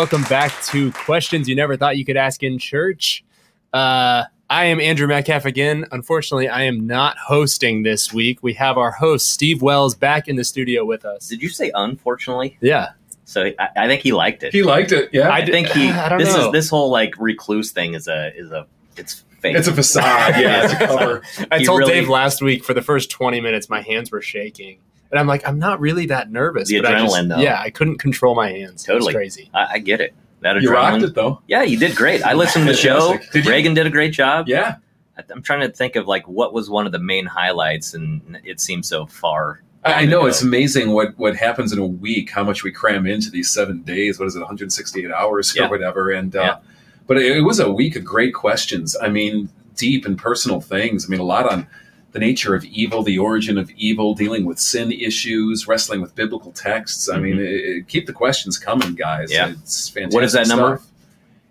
Hello, everyone. Welcome back to Questions You Never Thought You Could Ask in Church. Uh, I am Andrew Metcalf again. Unfortunately, I am not hosting this week. We have our host, Steve Wells, back in the studio with us. Did you say unfortunately? Yeah. So I, I think he liked it. He liked it. Yeah. I think he. I don't this know. is this whole like recluse thing is a is a it's fake. it's a facade. Yeah. It's a cover. I He told really- Dave last week for the first 20 minutes, my hands were shaking. And I'm like, I'm not really that nervous. The but I just- adrenaline, though. Yeah, I couldn't control my hands. It was Totally. crazy. I, I get it. That You rocked it though. Yeah, you did great. I listened to the show. Fantastic. Did you? Reagan did a great job. Yeah. I- I'm trying to think of like what was one of the main highlights, and it seems so far. I I know ago. it's amazing what what happens in a week, how much we cram into these seven days. What is it, 168 hours or whatever? And uh, Yeah. but it, it was a week of great questions. I mean, deep and personal things. I mean, a lot on the nature of evil, the origin of evil, dealing with sin issues, wrestling with biblical texts. I mean, it, it- keep the questions coming, guys. Mm-hmm. Yeah. It's fantastic. What is that number? stuff.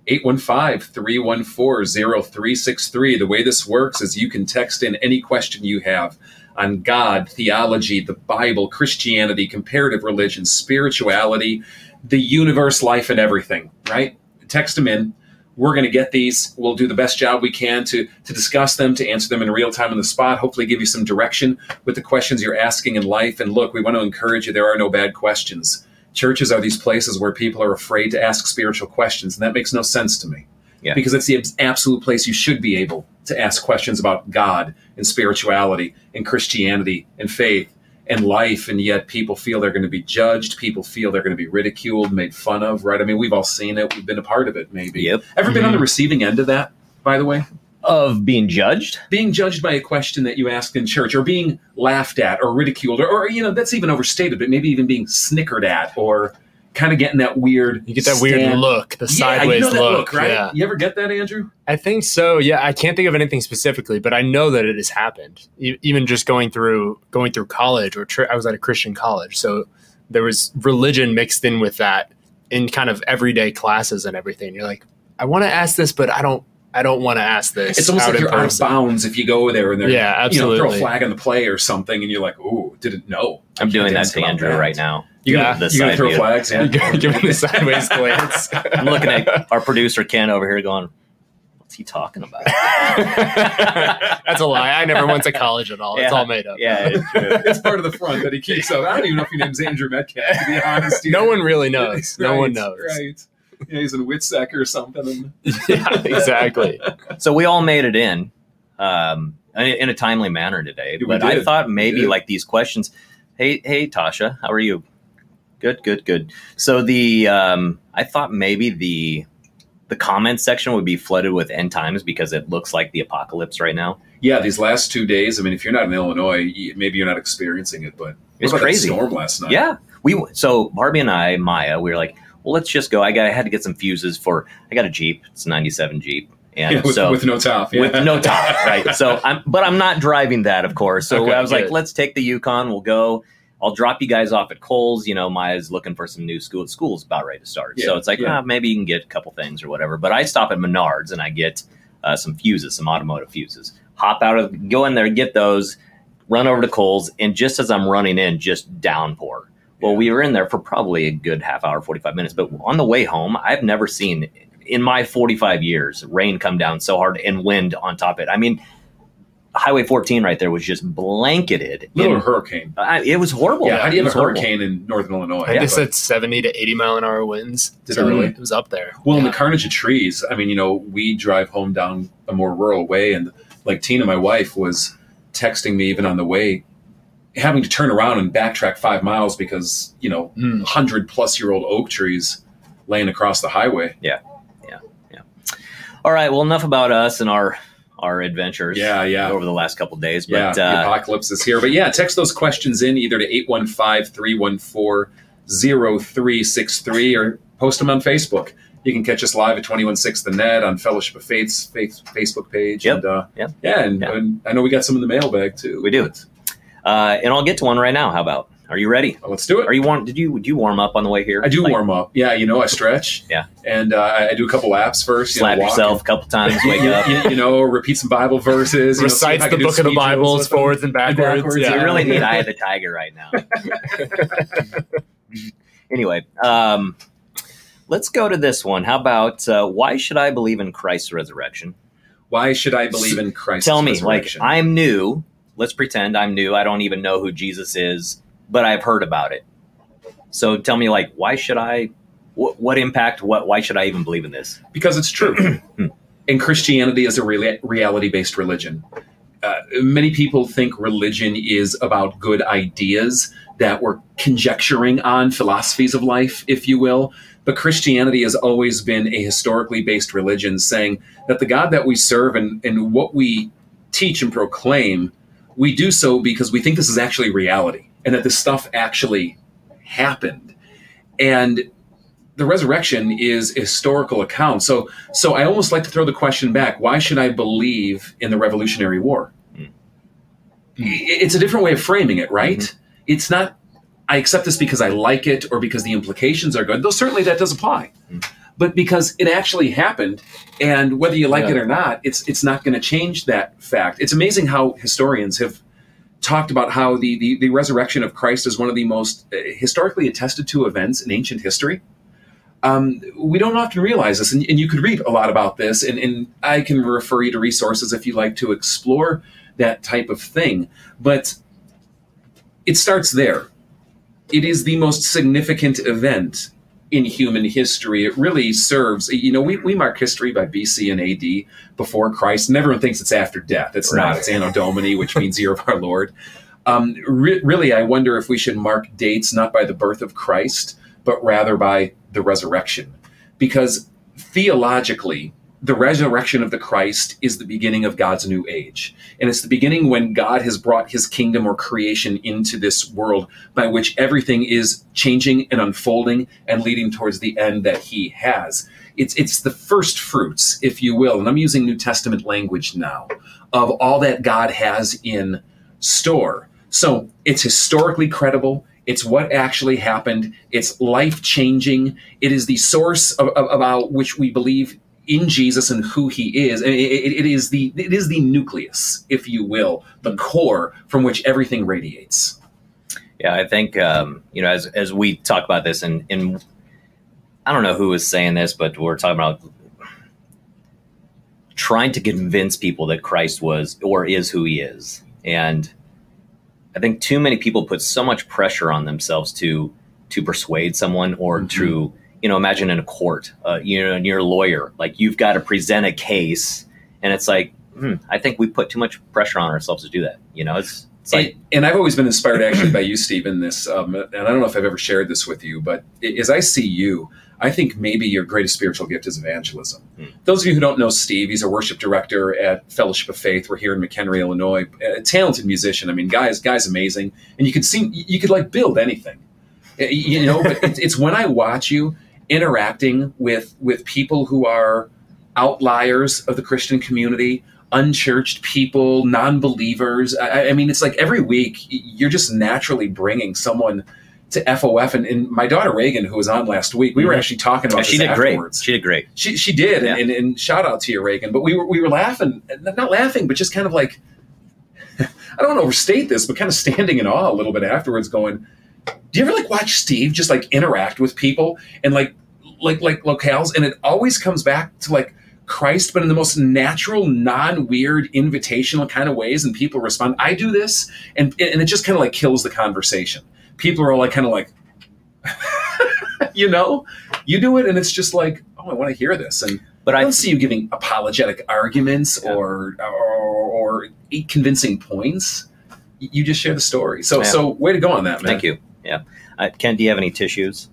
815-314-0363. The way this works is you can text in any question you have on God, theology, the Bible, Christianity, comparative religion, spirituality, the universe, life, and everything, right? Text them in. We're going to get these. We'll do the best job we can to, to discuss them, to answer them in real time on the spot, hopefully give you some direction with the questions you're asking in life. And look, we want to encourage you there are no bad questions. Churches are these places where people are afraid to ask spiritual questions, and that makes no sense to me. Yeah. Because it's the absolute place you should be able to ask questions about God and spirituality and Christianity and faith and life, and yet people feel they're going to be judged. People feel they're going to be ridiculed, made fun of, right? I mean, we've all seen it. We've been a part of it, maybe. Yep. Ever been on the Mhm. receiving end of that, by the way? Of being judged. Being judged by a question that you asked in church, or being laughed at, or ridiculed, or, or you know, that's even overstated, but maybe even being snickered at, or kind of getting that weird. You get that weird look, the Yeah, sideways you know look. look, right? Yeah. You ever get that, Andrew? I think so. Yeah, I can't think of anything specifically, but I know that it has happened. E- even just going through going through college, or tr- I was at a Christian college, so there was religion mixed in with that in kind of everyday classes and everything. You're like, I want to ask this, but I don't. I don't want to ask this. It's almost out like you're out of bounds if you go there and they're Yeah, you know throw a flag on the play or something, and you're like, "Ooh, didn't know." I I'm doing that to Andrew that. right now. You Yeah. gonna, The you gonna side throw view. flags? Yeah. Give me the sideways glance. I'm looking at our producer Ken over here, going, "What's he talking about?" That's a lie. I never went to college at all. It's all made up. yeah, it's true. it's part of the front that he keeps up. I don't even know if he names Andrew Metcalf. To be honest, No one really knows. No one knows. Right. Yeah, he's in Witsec or something. yeah, exactly. So we all made it in um, in in a timely manner today. We but I thought maybe like these questions. Hey, hey, Tasha, how are you? Good, good, good. So the um, I thought maybe the the comment section would be flooded with end times because it looks like the apocalypse right now. Yeah, these last two days. I mean, if you're not in Illinois, maybe you're not experiencing it, but It's what about that crazy. storm last night. Yeah, we so Barbie and I, Maya, we were like, well, let's just go. I got I had to get some fuses for. I got a Jeep. It's a '97 Jeep, and Yeah, with, so with no top. Yeah. with no top, right? So I'm, but I'm not driving that, of course. So Okay, I was like, let's take the Yukon. We'll go. I'll drop you guys off at Kohl's. You know, Maya's looking for some new school. School's about ready to start, so it's like, yeah. ah, maybe you can get a couple things or whatever. But I stop at Menards and I get uh, some fuses, some automotive fuses. Hop out of, go in there, get those, run over to Kohl's, and just as I'm running in, just downpour. Well, Yeah. we were in there for probably a good half hour, 45 minutes. But on the way home, I've never seen in my 45 years rain come down so hard and wind on top of it. I mean, Highway 14 right there was just blanketed. little in- hurricane. I, it was horrible. Yeah, how do you It have was a horrible. hurricane in northern Illinois? I just But- said 70 to 80 mile an hour winds. Did so it really? It was up there. Well, in the carnage of trees, I mean, you know, we drive home down a more rural way, and like Tina, my wife, was texting me even on the way, having to turn around and backtrack five miles because you know, Mm. hundred plus year old oak trees laying across the highway. Yeah. Yeah. Yeah. All right. Well, enough about us and our our adventures. Yeah, yeah. Over the last couple of days, Yeah, but the uh, apocalypse is here. But yeah, text those questions in either to 815-314-0363 or post them on Facebook. You can catch us live at 216 The Net on Fellowship of Faith's face, Facebook page. Yep. And, uh, Yep. Yeah, and, Yeah. and I know we got some in the mailbag too. We do. uh, and I'll get to one right now. How about? Are you ready? Let's do it. Are you warm? Did you did you warm up on the way here? I do Like, warm up. Yeah, you know, I stretch. Yeah. And uh, I I do a couple laps first. you know, Slap walk yourself a couple times. Wake you, up. you- you know, repeat some Bible verses. you know, Recites the book of the speed drills Bibles forwards and backwards. backwards, yeah. You really need Eye of the Tiger right now. anyway, um, let's go to this one. How about uh, why should I believe in Christ's resurrection? Why should I believe in Christ? Tell me, like I'm new. Let's pretend I'm new. I don't even know who Jesus is, but I've heard about it. So tell me, like, why should I? What, what impact? What? Why should I even believe in this? because it's true. and Christianity is a rea- reality-based religion. Uh, many people think religion is about good ideas that we're conjecturing on philosophies of life, if you will. But Christianity has always been a historically based religion, saying that the God that we serve and, and what we teach and proclaim, we do so because we think this is actually reality and that this stuff actually happened. And the resurrection is a historical account. So, so I almost like to throw the question back: Why should I believe in the Revolutionary War? Mm. It's a different way of framing it, right? It's not. I accept this because I like it or because the implications are good. Though certainly that does apply, Mm. but because it actually happened, and whether you like Yeah. it or not, it's it's not going to change that fact. It's amazing how historians have talked about how the, the, the resurrection of Christ is one of the most uh, historically attested to events in ancient history. Um, we don't often realize this, and, and you could read a lot about this, and, and I can refer you to resources if you like to explore that type of thing. But it starts there. It is the most significant event in human history. It really serves, you know, we, we mark history by BC and AD before Christ, and everyone thinks it's after death. It's Right. not. It's Anno Domini, which means year of our Lord. Um, re- really, I wonder if we should mark dates not by the birth of Christ, but rather by the resurrection. Because theologically, the resurrection of the Christ is the beginning of God's new age. And it's the beginning when God has brought his kingdom or creation into this world by which everything is changing and unfolding and leading towards the end that he has. It's, it's the first fruits, if you will, and I'm using New Testament language now, of all that God has in store. So it's historically credible. It's what actually happened. It's life changing. It is the source of, of, about which we believe in Jesus and who He is. It, it- it is the it is the nucleus, if you will, the core from which everything radiates. Yeah, I think um, you know as as we talk about this, and and I don't know who was saying this, but we're talking about trying to convince people that Christ was or is who He is, and I think too many people put so much pressure on themselves to to persuade someone or Mhm. to you know imagine in a court, uh, you know, and you're a lawyer, like you've got to present a case, and it's like hmm, I think we put too much pressure on ourselves to do that. You know, it's it's like and, and I've always been inspired actually by you, Steve, in this. Um, and I don't know if I've ever shared this with you, but as I see you, I think maybe your greatest spiritual gift is evangelism. Hmm. Those of you who don't know Steve, he's a worship director at Fellowship of Faith. We're here in McHenry, Illinois. A talented musician. I mean, guys, guy's amazing, and you could see you could like build anything, you know. But it's, it's when I watch you interacting with with people who are outliers of the Christian community, unchurched people, non-believers. I, I mean, it's like every week you're just naturally bringing someone to FOF. And, and my daughter Reagan, who was on last week, we were Mhm. actually talking about she this did great. She did great. She she did, Yeah. and, and, and shout out to you, Reagan. But we were we were laughing, not laughing, but just kind of like I don't want to overstate this, but kind of standing in awe a little bit afterwards, going, "Do you ever like watch Steve just like interact with people and like like like locales?" And it always comes back to like Christ, but in the most natural, non-weird, invitational kind of ways, and people respond. I do this, and and it just kind of like kills the conversation. People are all like kind of like. you know, you do it, and it's just like, oh, I want to hear this, and But I I don't see you giving apologetic arguments Yeah. or, or or convincing points. You just share the story. So Yeah. so way to go on that, man. thank you. Yeah, uh, Ken, do you have any tissues?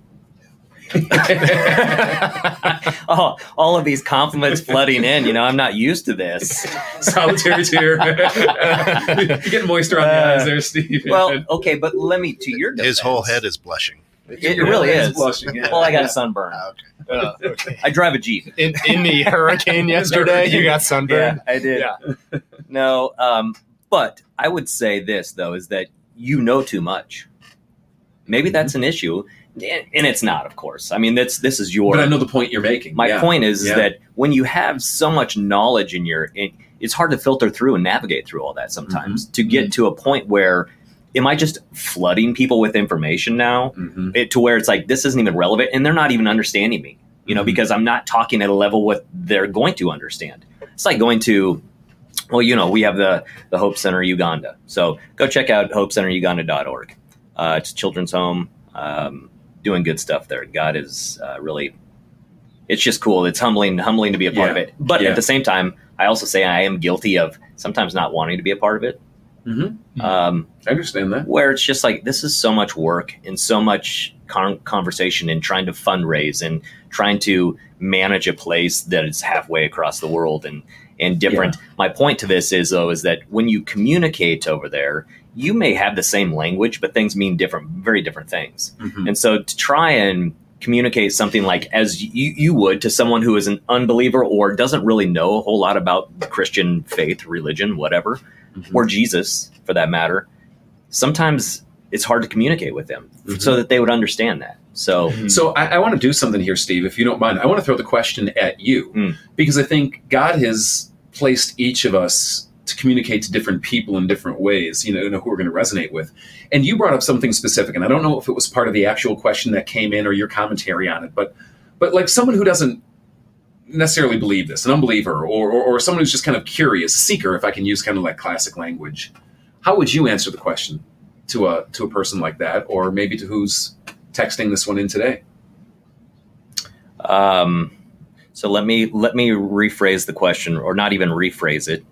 oh, all of these compliments flooding in. You know, I'm not used to this. Solitary tear. You're getting moisture on the Uh, eyes there, Steve. Well, okay, but let me to your defense. His whole head is blushing. It really He's is. blushing, yeah. Well, I got a sunburn. Ah, okay. Uh, okay. I drive a Jeep. in, in the hurricane yesterday, you got sunburned. I did. Yeah. No, um, but I would say this though is that you know too much. Maybe that's an issue, and and it's not, of course. I mean, that's this is your. but I know the point you're making. My Yeah. point is Yeah. that when you have so much knowledge in your, it, it's hard to filter through and navigate through all that sometimes Mm-hmm. to get to a point where am I just flooding people with information now Mhm. it, to where it's like this isn't even relevant and they're not even understanding me, you know, Mhm. because I'm not talking at a level what they're going to understand. It's like going to, well, you know, we have the the Hope Center Uganda, so go check out hopecenteruganda.org. Uh, it's a children's home, um, doing good stuff there. God is uh, really, it's just cool. It's humbling, humbling to be a part Yeah. of it. But Yeah. at the same time, I also say I am guilty of sometimes not wanting to be a part of it. Mhm. Um, I understand that. where it's just like this is so much work and so much con- conversation and trying to fundraise and trying to manage a place that is halfway across the world and and different. My point to this is though is that when you communicate over there, you may have the same language, but things mean different, very different things. Mhm. And so to try and communicate something like as you, you would to someone who is an unbeliever or doesn't really know a whole lot about Christian faith, religion, whatever, Mhm. or Jesus for that matter, sometimes it's hard to communicate with them Mhm. so that they would understand that. So So I, I want to do something here, Steve, if you don't mind. I want to throw the question at you Mm. because I think God has placed each of us to communicate to different people in different ways, you know, you know who we're going to resonate with. And you brought up something specific, and I don't know if it was part of the actual question that came in or your commentary on it, but but like someone who doesn't necessarily believe this, an unbeliever, or, or, or someone who's just kind of curious, a seeker, if I can use kind of like classic language, how would you answer the question to a to a person like that, or maybe to who's texting this one in today? um, so let me let me rephrase the question, or not even rephrase it.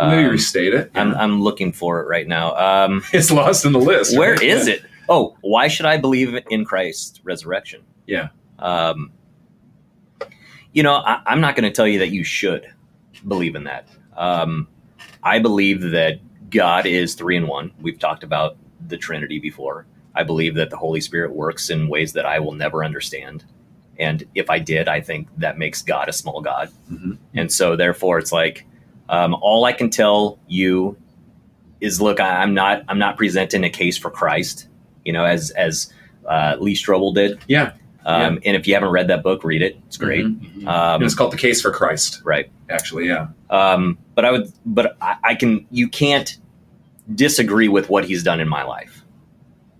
Um, restate it. I'm, I'm looking for it right now. Um, it's lost in the list. where right? is it? Oh, why should I believe in Christ's resurrection? Yeah. Um, you know, I, I'm not going to tell you that you should believe in that. Um, I believe that God is three in one. We've talked about the Trinity before. I believe that the Holy Spirit works in ways that I will never understand. And if I did, I think that makes God a small God. Mhm. And so, therefore, it's like um, all I can tell you is, look, I, I'm not, I'm not presenting a case for Christ. You know, as as uh, Lee Strobel did. Yeah. Um, And if you haven't read that book, read it. It's great. Mhm. Um, it's called the case for Christ. right. Actually, yeah. Um, but I would, but I, I can. You can't disagree with what he's done in my life.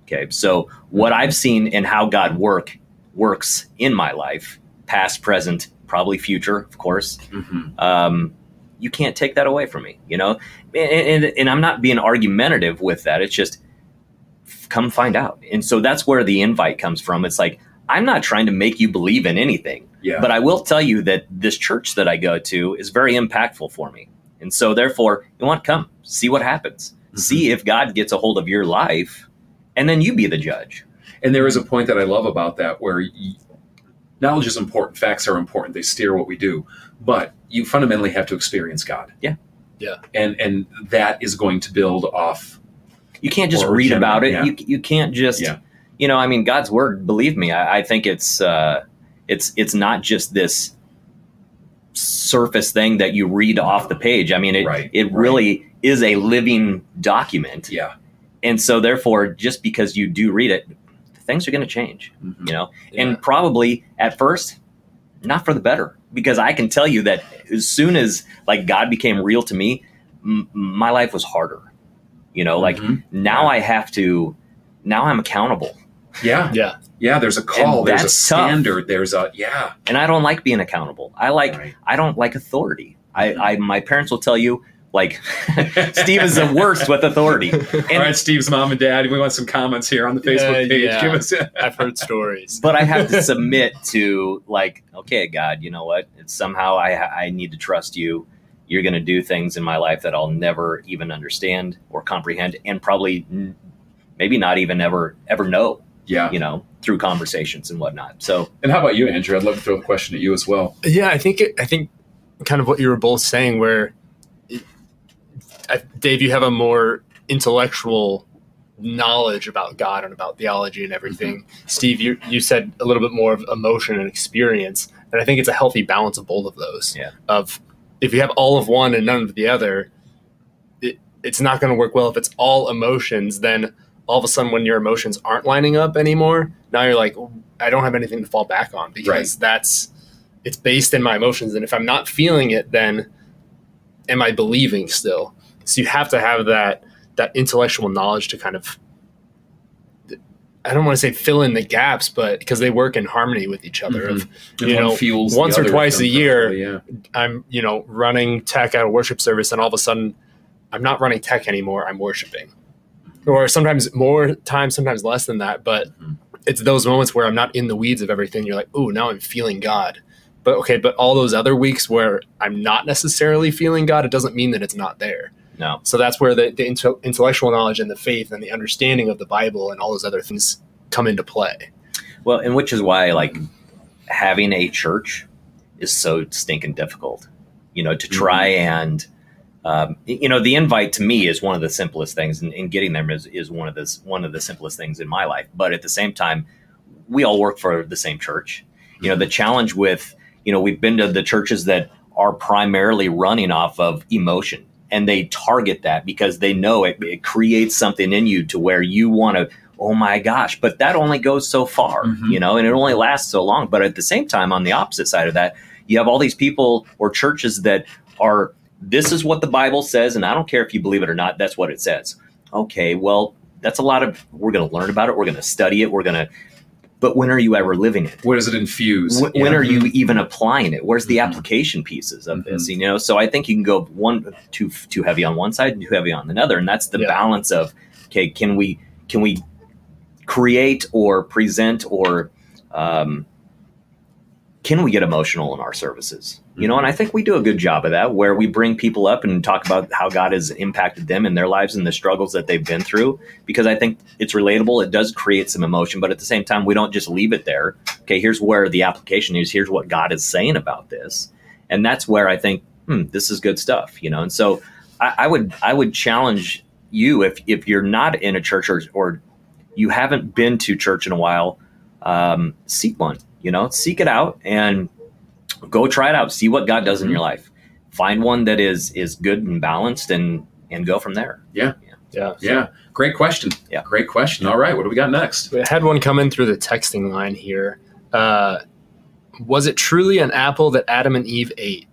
Okay, so what I've seen and how God work works in my life, past, present, probably future, of course. Mhm. Um, you can't take that away from me, you know. And, and, and I'm not being argumentative with that. It's just come find out. And so that's where the invite comes from. It's like I'm not trying to make you believe in anything. Yeah. But I will tell you that this church that I go to is very impactful for me. And so, therefore, you want to come, see what happens, Mhm. see if God gets a hold of your life, and then you be the judge. And there is a point that I love about that where y knowledge is important, facts are important, they steer what we do, but you fundamentally have to experience God. Yeah. Yeah. And and that is going to build off. You can't just Or read general, about it. yeah. You, you can't just, Yeah. you know, I mean, God's word. Believe me, I, I think it's uh, it's it's not just this surface thing that you read off the page. I mean, it Right, it right. really is a living document. Yeah. And so, therefore, just because you do read it, things are going to change. Mhm. you know Yeah. and probably at first not for the better because i can tell you that as soon as like god became real to me m- my life was harder you know like Mhm. now i have to now i'm accountable Yeah. Yeah. Yeah, there's a call, And there's a that's tough. standard, there's a yeah. and i don't like being accountable i like Right. i don't like authority I, Mhm. I my parents will tell you like steve is the worst with authority All right, Steve's mom and dad, we want some comments here on the Facebook Yeah, page. yeah. Give us I've heard stories. but I have to submit to like, okay, God, you know what? It's somehow I I need to trust you. You're going to do things in my life that I'll never even understand or comprehend, and probably maybe not even ever ever know. Yeah. You know, through conversations and whatnot. So And how about you, Andrew? I'd love to throw the question at you as well. Yeah, I think it, I think kind of what you were both saying, where I, Dave, you have a more intellectual knowledge about God and about theology and everything. Mm-hmm. Steve, you you said a little bit more of emotion and experience, and I think it's a healthy balance of both of those. Yeah. Of if you have all of one and none of the other, it, it's not going to work well. If it's all emotions, then all of a sudden, when your emotions aren't lining up anymore, now you're like, I don't have anything to fall back on because that's it's based in my emotions and if i'm not feeling it then am i believing still so you have to have that that intellectual knowledge to kind of I don't want to say fill in the gaps, but because they work in harmony with each other. Of you know, fuels once or twice a year, Yeah. I'm you know running tech at a worship service, and all of a sudden, I'm not running tech anymore. I'm worshiping, or sometimes more times, sometimes less than that. But Mhm. it's those moments where I'm not in the weeds of everything. You're like, oh, now I'm feeling God. But okay, but all those other weeks where I'm not necessarily feeling God, it doesn't mean that it's not there. No. So that's where the, the inte- intellectual knowledge and the faith and the understanding of the Bible and all those other things come into play. Well, and which is why mm-hmm. like having a church is so stinking difficult. You know, to try mm-hmm. and um, you know the invite to me is one of the simplest things, and, and getting them is, is one of the one of the simplest things in my life. But at the same time, we all work for the same church. You know, the mm-hmm. challenge with you know we've been to the churches that are primarily running off of emotion and they target that because they know it, it creates something in you to where you want to oh my gosh but that only goes so far Mhm. you know and it only lasts so long but at the same time on the opposite side of that you have all these people or churches that are this is what the bible says and i don't care if you believe it or not that's what it says okay well that's a lot of we're going to learn about it we're going to study it we're going to but when are you ever living it What does it infuse? when, when are you even applying it? Where's the Mhm. application pieces of this? You know, so I think you can go one too too heavy on one side and too heavy on another, and that's the Yeah. balance of okay, can we can we create or present or um, can we get emotional in our services? You know, and I think we do a good job of that, where we bring people up and talk about how God has impacted them in their lives and the struggles that they've been through. Because I think it's relatable. It does create some emotion, but at the same time, we don't just leave it there. Okay, here's where the application is. Here's what God is saying about this, and that's where I think hmm, this is good stuff. You know, and so I, I would I would challenge you if if you're not in a church or or you haven't been to church in a while, um, seek one. You know, seek it out and go try it out. See what God does in your life. Find one that is is good and balanced, and and go from there. Yeah. Yeah. Yeah. Great question. Yeah. Great question. All right. What do we got next? We had one come in through the texting line here. Uh, was it truly an apple that Adam and Eve ate?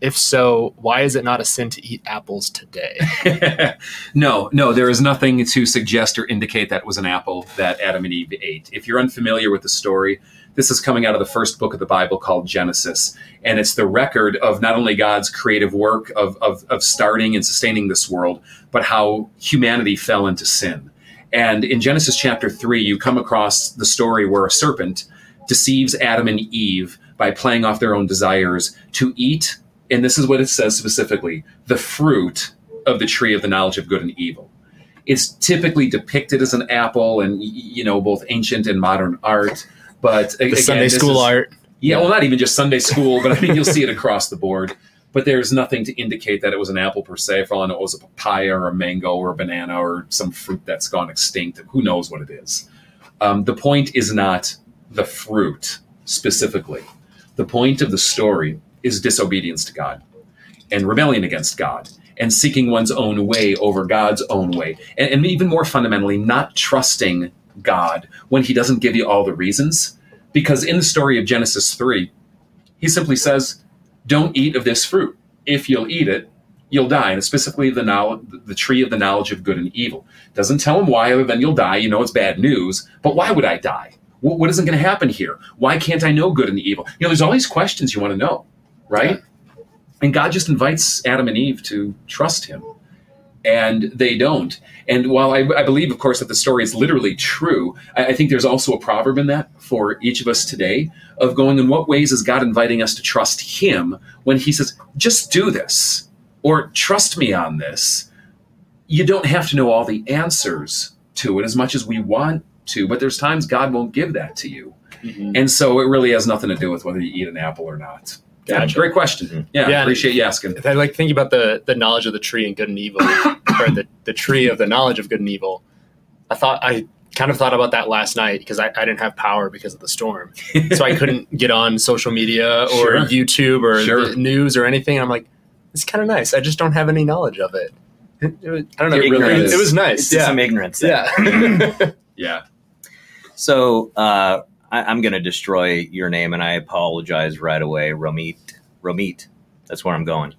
If so, why is it not a sin to eat apples today? no, no, there is nothing to suggest or indicate that it was an apple that Adam and Eve ate. If you're unfamiliar with the story, this is coming out of the first book of the Bible called Genesis. And it's the record of not only God's creative work of, of, of starting and sustaining this world, but how humanity fell into sin. And in Genesis chapter 3, you come across the story where a serpent deceives Adam and Eve by playing off their own desires to eat, and this is what it says specifically the fruit of the tree of the knowledge of good and evil. It's typically depicted as an apple and, you know, both ancient and modern art. But The again, Sunday school is- art. yeah, well, not even just Sunday school, but I mean, you'll see it across the board. But there's nothing to indicate that it was an apple per se. For all I know, it was a papaya or a mango or a banana or some fruit that's gone extinct. Who knows what it is? Um, the point is not the fruit specifically. The point of the story is disobedience to God and rebellion against God and seeking one's own way over God's own way. And, and even more fundamentally, not trusting God when He doesn't give you all the reasons. Because in the story of Genesis 3, He simply says, Don't eat of this fruit. If you'll eat it, you'll die. And specifically the, knowledge, the tree of the knowledge of good and evil. Doesn't tell him why, other than you'll die. You know it's bad news. But why would I die? What, what isn't going to happen here? Why can't I know good and evil? You know, there's all these questions you want to know, right? And God just invites Adam and Eve to trust him. And they don't. And while I, I believe, of course, that the story is literally true, I, I think there's also a proverb in that for each of us today of going, in what ways is God inviting us to trust him when he says, just do this or trust me on this? You don't have to know all the answers to it as much as we want to, but there's times God won't give that to you. Mm-hmm. And so it really has nothing to do with whether you eat an apple or not. Yeah, great question. Yeah, Yeah, appreciate you asking. I like thinking about the the knowledge of the tree and good and evil, or the, the tree of the knowledge of good and evil. I thought I kind of thought about that last night because I, I didn't have power because of the storm, so I couldn't get on social media or Sure. YouTube or Sure. the news or anything. I'm like, it's kind of nice. I just don't have any knowledge of it. It- it was- I don't know. It really it was nice. It's Yeah. some ignorance. there. Yeah. Yeah. So uh, I, I'm going to destroy your name, and I apologize right away, Ramit. Ramit, that's where I'm going.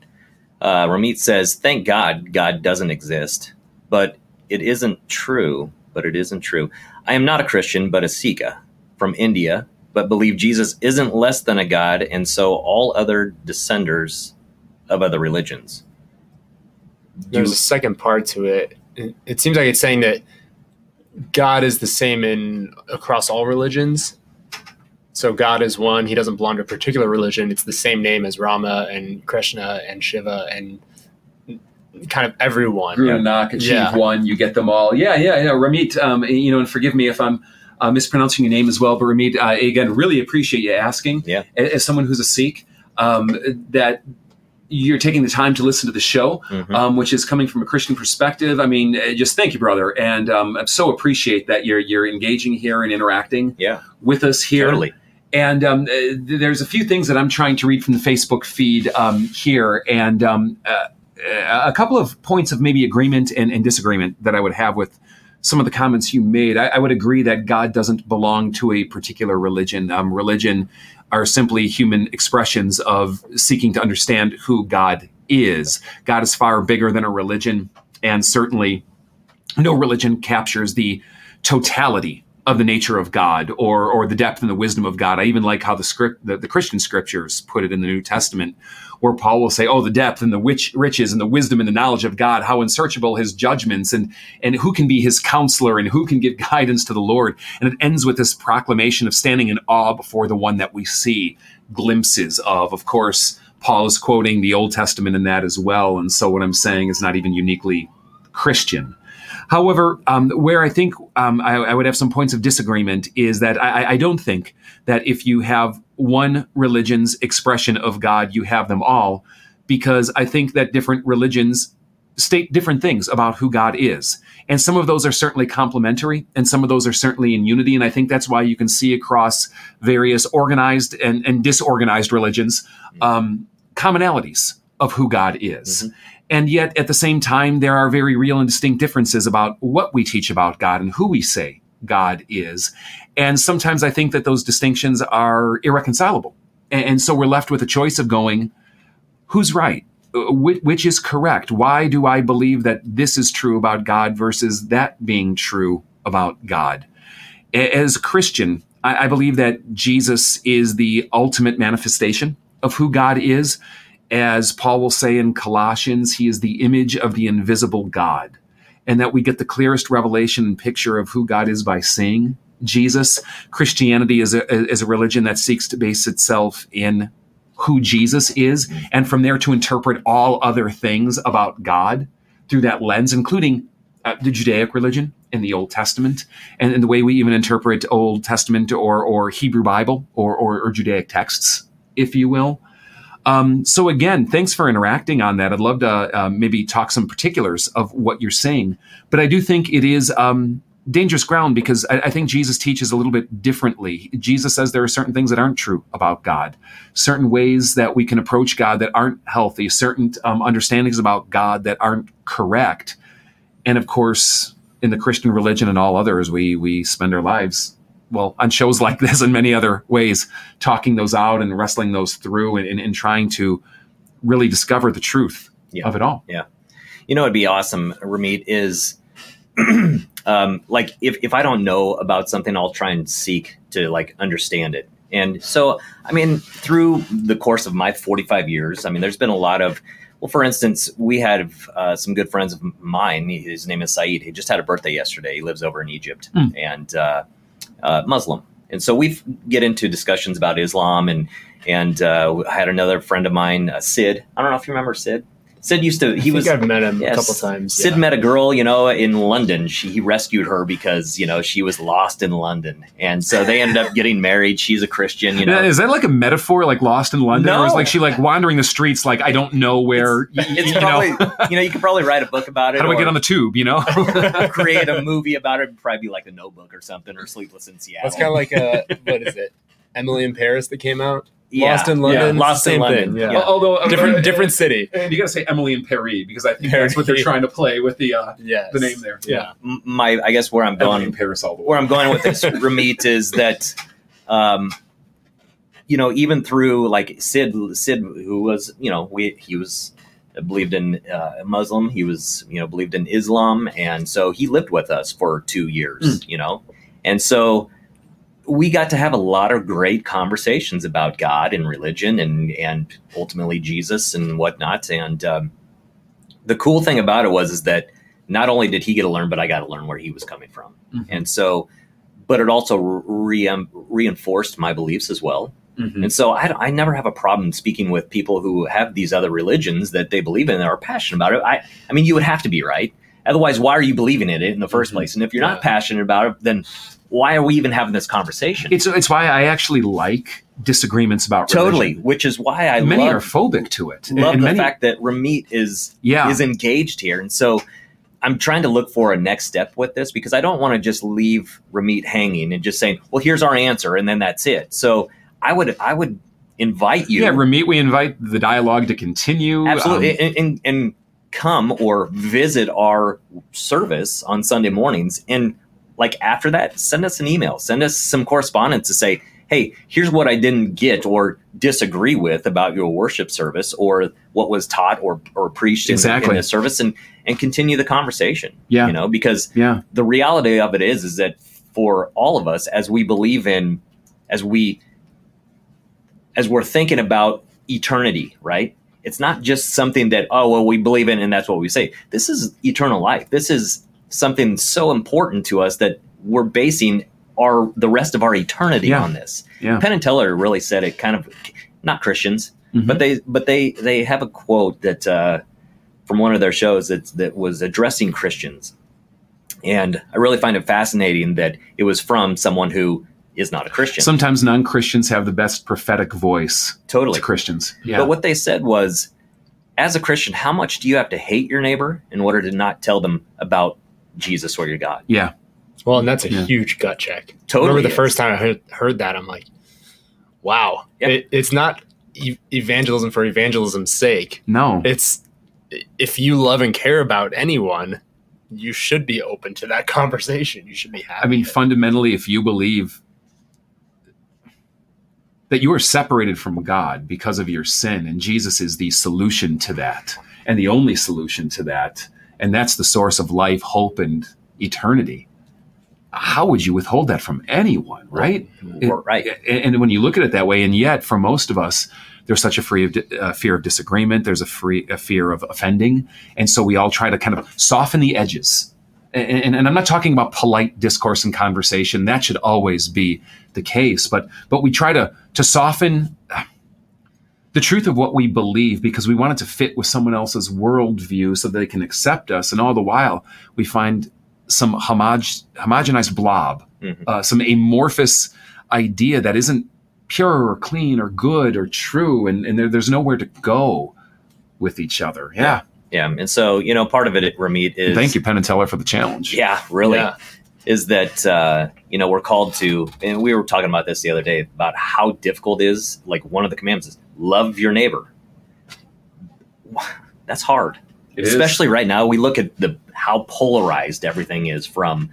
Uh, Romit says, "Thank God, God doesn't exist, but it isn't true. But it isn't true. I am not a Christian, but a Sikha from India, but believe Jesus isn't less than a god, and so all other descenders of other religions. There's a second part to. It, it seems like it's saying that God is the same in across all religions. So God is one. He doesn't belong to a particular religion. It's the same name as Rama and Krishna and Shiva and kind of everyone. Guru Nanak, achieve Yeah. one, you get them all. Yeah, yeah, yeah. Ramit, um, you know, and forgive me if I'm uh, mispronouncing your name as well, but Ramit, uh, again, really appreciate you asking. Yeah. A- As someone who's a Sikh, um, that you're taking the time to listen to the show, Mhm. um, which is coming from a Christian perspective. I mean, uh, just thank you, brother, and um, I so appreciate that you're you're engaging here and interacting Yeah, with us here. totally. And um, uh, th- there's a few things that I'm trying to read from the Facebook feed um, here, and um, uh, a couple of points of maybe agreement and, and disagreement that I would have with some of the comments you made. I, I would agree that God doesn't belong to a particular religion. Um, religion are simply human expressions of seeking to understand who God is. God is far bigger than a religion, and certainly no religion captures the totality of the nature of God or or the depth and the wisdom of God. I even like how the script the, the Christian scriptures put it in the New Testament, where Paul will say, "Oh, the depth and the riches and the wisdom and the knowledge of God, how unsearchable His judgments and and who can be His counselor and who can give guidance to the Lord." And it ends with this proclamation of standing in awe before the one that we see glimpses of. Of course, Paul is quoting the Old Testament in that as well, and so what I'm saying is not even uniquely Christian. However, um, where I think um, I, I would have some points of disagreement is that I, I don't think that if you have one religion's expression of God, you have them all, because I think that different religions state different things about who God is. And some of those are certainly complementary, and some of those are certainly in unity. And I think that's why you can see across various organized and, and disorganized religions um, commonalities of who God is. And yet, at the same time, there are very real and distinct differences about what we teach about God and who we say God is. And sometimes I think that those distinctions are irreconcilable. And, and so we're left with a choice of going, who's right? Uh, Which, which is correct? Why do I believe that this is true about God versus that being true about God? As a Christian, I, I believe that Jesus is the ultimate manifestation of who God is. As Paul will say in Colossians, he is the image of the invisible God. And that we get the clearest revelation and picture of who God is by seeing Jesus. Christianity is a, is a religion that seeks to base itself in who Jesus is, and from there to interpret all other things about God through that lens, including uh, the Judaic religion in the Old Testament, and, the way we even interpret Old Testament or, or Hebrew Bible or, or, or Judaic texts, if you will. Um, so again, thanks for interacting on that. I'd love to uh, maybe talk some particulars of what you're saying, but I do think it is um, dangerous ground because I, I think Jesus teaches a little bit differently. Jesus says there are certain things that aren't true about God, certain ways that we can approach God that aren't healthy, certain um, understandings about God that aren't correct, and of course, in the Christian religion and all others, we we spend our lives well on shows like this and many other ways talking those out and wrestling those through and, and, and trying to really discover the truth Yeah. of it all. Yeah. You know, it'd be awesome, Ramit, is um, like if, if I don't know about something, I'll try and seek to like understand it. And so, I mean, through the course of my 45 years, I mean, there's been a lot of, well, for instance, we had uh, some good friends of mine. His name is Saeed. He just had a birthday yesterday. He lives over in Egypt Hmm. and uh, uh, Muslim. And so we get into discussions about Islam and and uh, I had another friend of mine, uh, Sid. I don't know if you remember Sid. Sid used to. I He think was I've met him Yes. a couple times. Sid yeah. met a girl, you know, in London. She he rescued her because you know she was lost in London, and so they ended up getting married. She's a Christian, you know. Is that like a metaphor, like lost in London, or is No. like she like wandering the streets, like I don't know where? y- It's you probably know, you know you could probably write a book about it. how do I get on the tube? You know, create a movie about it? It'd probably be like The Notebook or something, or Sleepless in Seattle. That's kind of like a what is it? Emily in Paris that came out. Yeah. Lost in Yeah, London. Lost same in London. Thing. Yeah. Yeah. although uh, Different uh, different city. And you got to say Emily in Paris because I think that's what they're trying to play with the uh, Yes. the name there. Yeah. M- my I guess where I'm Emily in going Paris all the way. where I'm going with this Ramit is that um you know even through like Sid Sid who was you know we he was believed in uh, Muslim he was you know believed in Islam and so he lived with us for 2 years you know And so we got to have a lot of great conversations about God and religion and and ultimately Jesus and whatnot. And um, the cool thing about it was is that not only did he get to learn, but I got to learn where he was coming from. Mhm. And so, but it also re- reinforced my beliefs as well. Mhm. And so I, I never have a problem speaking with people who have these other religions that they believe in and are passionate about it. I, I mean, you would have to be right. Otherwise, why are you believing in it in the 1st Mhm. place? And if you're not passionate about it, then why are we even having this conversation? It's it's why I actually like disagreements about totally, religion. which is why I many love, are phobic to it. love and the many, fact that Ramit is yeah, is engaged here. And so I'm trying to look for a next step with this because I don't want to just leave Ramit hanging and just saying, well, here's our answer, and then that's it. So I would I would invite you yeah. Ramit, we invite the dialogue to continue. absolutely Um, and, and, and come or visit our service on Sunday mornings. And like after that, send us an email, send us some correspondence to say, hey, here's what I didn't get or disagree with about your worship service or what was taught or, or preached in, the, in the service and, and continue the conversation. Yeah. You know, because yeah, the reality of it is is that for all of us as we believe in as we as we're thinking about eternity right? It's not just something that oh well we believe in and that's what we say. This is eternal life. This is something so important to us that we're basing our the rest of our eternity Yeah. on this yeah. penn and teller really said it kind of not christians Mhm. but they but they they have a quote that uh, from one of their shows that that was addressing Christians, and I really find it fascinating that it was from someone who is not a Christian. Sometimes non Christians have the best prophetic voice totally. to Christians. Yeah, But what they said was, as a Christian, how much do you have to hate your neighbor in order to not tell them about Jesus or your God? yeah, Well, and that's a Yeah. huge gut check. Totally Remember the is. first time I heard, heard that, I'm like, wow. Yeah. It, it's not e- evangelism for evangelism's sake. no, It's if you love and care about anyone, you should be open to that conversation. You should be happy. I mean, fundamentally, if you believe that you are separated from God because of your sin, and Jesus is the solution to that, and the only solution to that, and that's the source of life, hope, and eternity. How would you withhold that from anyone, right? Right. and, and when you look at it that way, and yet for most of us, there's such a free of di- uh, fear of disagreement. There's a free a fear of offending, and so we all try to kind of soften the edges. And, and, and I'm not talking about polite discourse and conversation. That should always be the case. But but we try to to soften the truth of what we believe because we want it to fit with someone else's worldview so they can accept us. And all the while, we find some homog- homogenized blob, Mhm. uh, some amorphous idea that isn't pure or clean or good or true, and, and there, there's nowhere to go with each other. Yeah. Yeah. And so, you know, part of it, Ramit, is Thank you, Penn and Teller, for the challenge. Yeah, really. Yeah. Is that uh, you know we're called to, and we were talking about this the other day about how difficult it is. Like one of the commandments is love your neighbor. That's hard, It is. especially right now. We look at the how polarized everything is from,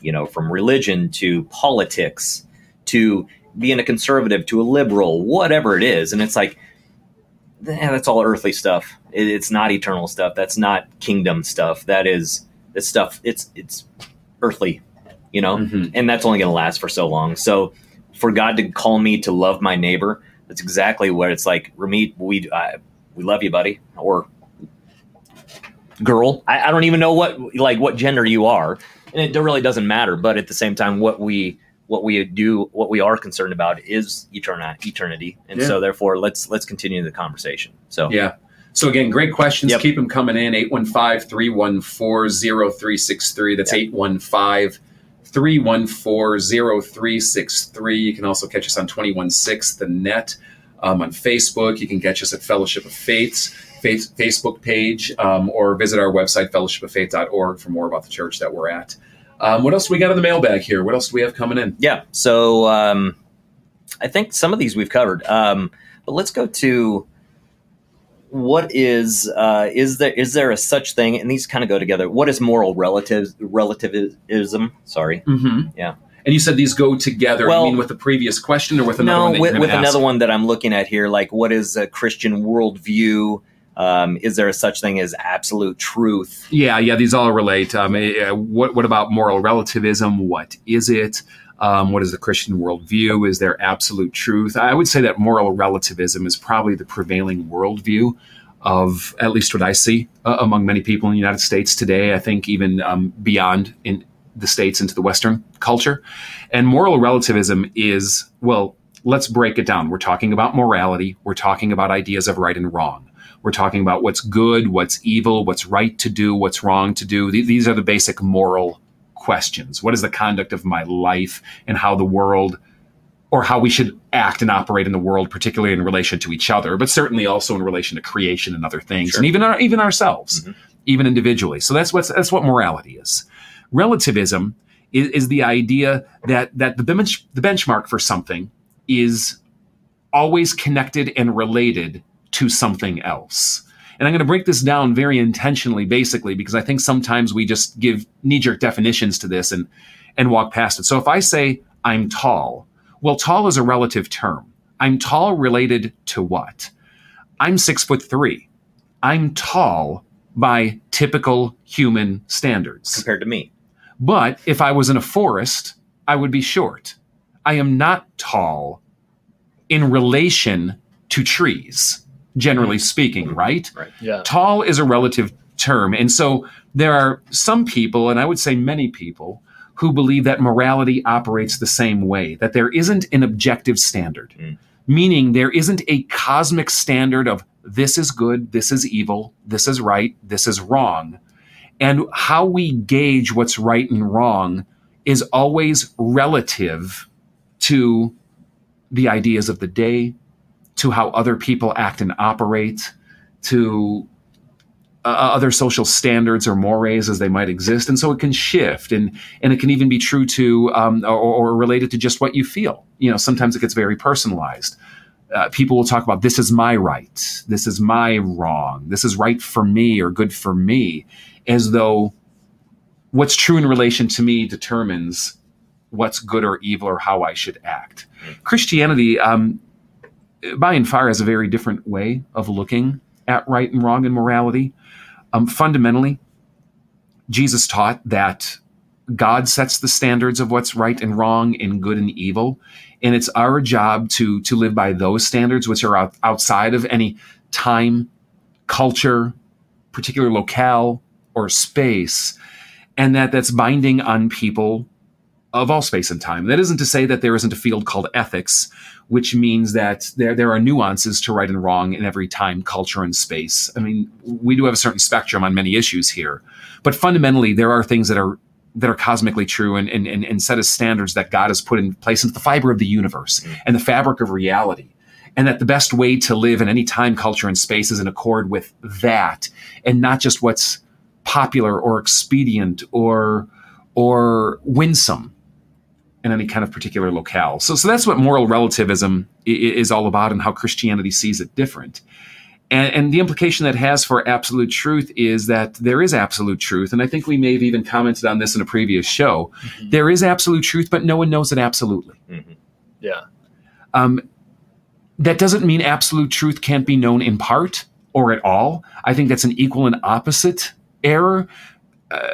you know, from religion to politics to being a conservative to a liberal, whatever it is, and it's like, eh, that's all earthly stuff. It, it's not eternal stuff. That's not kingdom stuff. That is this stuff. It's it's earthly, you know, Mhm. and that's only going to last for so long. So, for God to call me to love my neighbor, that's exactly what it's like. Ramit, we uh, we love you, buddy, or girl. I, I don't even know what like what gender you are, and it really doesn't matter. But at the same time, what we what we do, what we are concerned about is eternity, eternity, and Yeah. so therefore, let's let's continue the conversation. So, Yeah. So again, great questions. Yep. Keep them coming in. 815-314-0363. That's 815-314-0363. You can also catch us on 216 the net. Um, on Facebook, you can catch us at Fellowship of Faith's face, Facebook page um, or visit our website, fellowshipoffaith.org, for more about the church that we're at. Um, what else we got in the mailbag here? What else do we have coming in? Yeah. So um, I think some of these we've covered, um, but let's go to what is uh, is there is there a such thing? And these kind of go together. What is moral relative relativism? Sorry. Mm-hmm. Yeah. And you said these go together. Well- you mean with the previous question or with another no, one that with, with another one that I'm looking at here, like what is a Christian worldview? Um, is there a such thing as absolute truth? Yeah, yeah, these all relate. Um, eh, what what about moral relativism? What is it? Um, what is the Christian worldview? Is there absolute truth? I would say that moral relativism is probably the prevailing worldview of at least what I see uh, among many people in the United States today. I think even um, beyond in the states into the Western culture, and moral relativism is well. Let's break it down. We're talking about morality. We're talking about ideas of right and wrong. We're talking about what's good, what's evil, what's right to do, what's wrong to do. These are the basic moral questions. What is the conduct of my life and how the world or how we should act and operate in the world, particularly in relation to each other, but certainly also in relation to creation and other things, Sure. and even our, even ourselves, Mhm. even individually. So that's what's that's what morality is. Relativism is, is the idea that that the bench, the benchmark for something is always connected and related to something else. And I'm going to break this down very intentionally, basically, because I think sometimes we just give knee jerk definitions to this and, and walk past it. So if I say I'm tall, well, tall is a relative term. I'm tall related to what? I'm six foot three. I'm tall by typical human standards. compared to me. But if I was in a forest, I would be short. I am not tall in relation to trees, generally speaking, right? Yeah. Tall is a relative term. And so there are some people, and I would say many people, who believe that morality operates the same way, that there isn't an objective standard, Mm. meaning there isn't a cosmic standard of this is good, this is evil, this is right, this is wrong. And how we gauge what's right and wrong is always relative to the ideas of the day, to how other people act and operate, to uh, other social standards or mores as they might exist, and so it can shift, and and it can even be true to um, or, or related to just what you feel. You know, sometimes it gets very personalized. Uh, people will talk about this is my right, this is my wrong, this is right for me or good for me, as though what's true in relation to me determines what's good or evil or how I should act. Christianity, um, by and far, has a very different way of looking at right and wrong and morality. Um, fundamentally, Jesus taught that God sets the standards of what's right and wrong and good and evil, and it's our job to to live by those standards, which are out, outside of any time, culture, particular locale or space, and that that's binding on people of all space and time. That isn't to say that there isn't a field called ethics, which means that there, there are nuances to right and wrong in every time, culture, and space. I mean, we do have a certain spectrum on many issues here, but fundamentally, there are things that are that are cosmically true and, and, and, set as standards that God has put in place into the fiber of the universe mm. and the fabric of reality. And that the best way to live in any time, culture, and space is in accord with that, and not just what's popular or expedient or or winsome in any kind of particular locale. So, so that's what moral relativism is all about and how Christianity sees it different. And, and the implication that has for absolute truth is that there is absolute truth. And I think we may have even commented on this in a previous show. There is absolute truth, but no one knows it absolutely. Mhm. Yeah. Um, that doesn't mean absolute truth can't be known in part or at all. I think that's an equal and opposite error. Uh,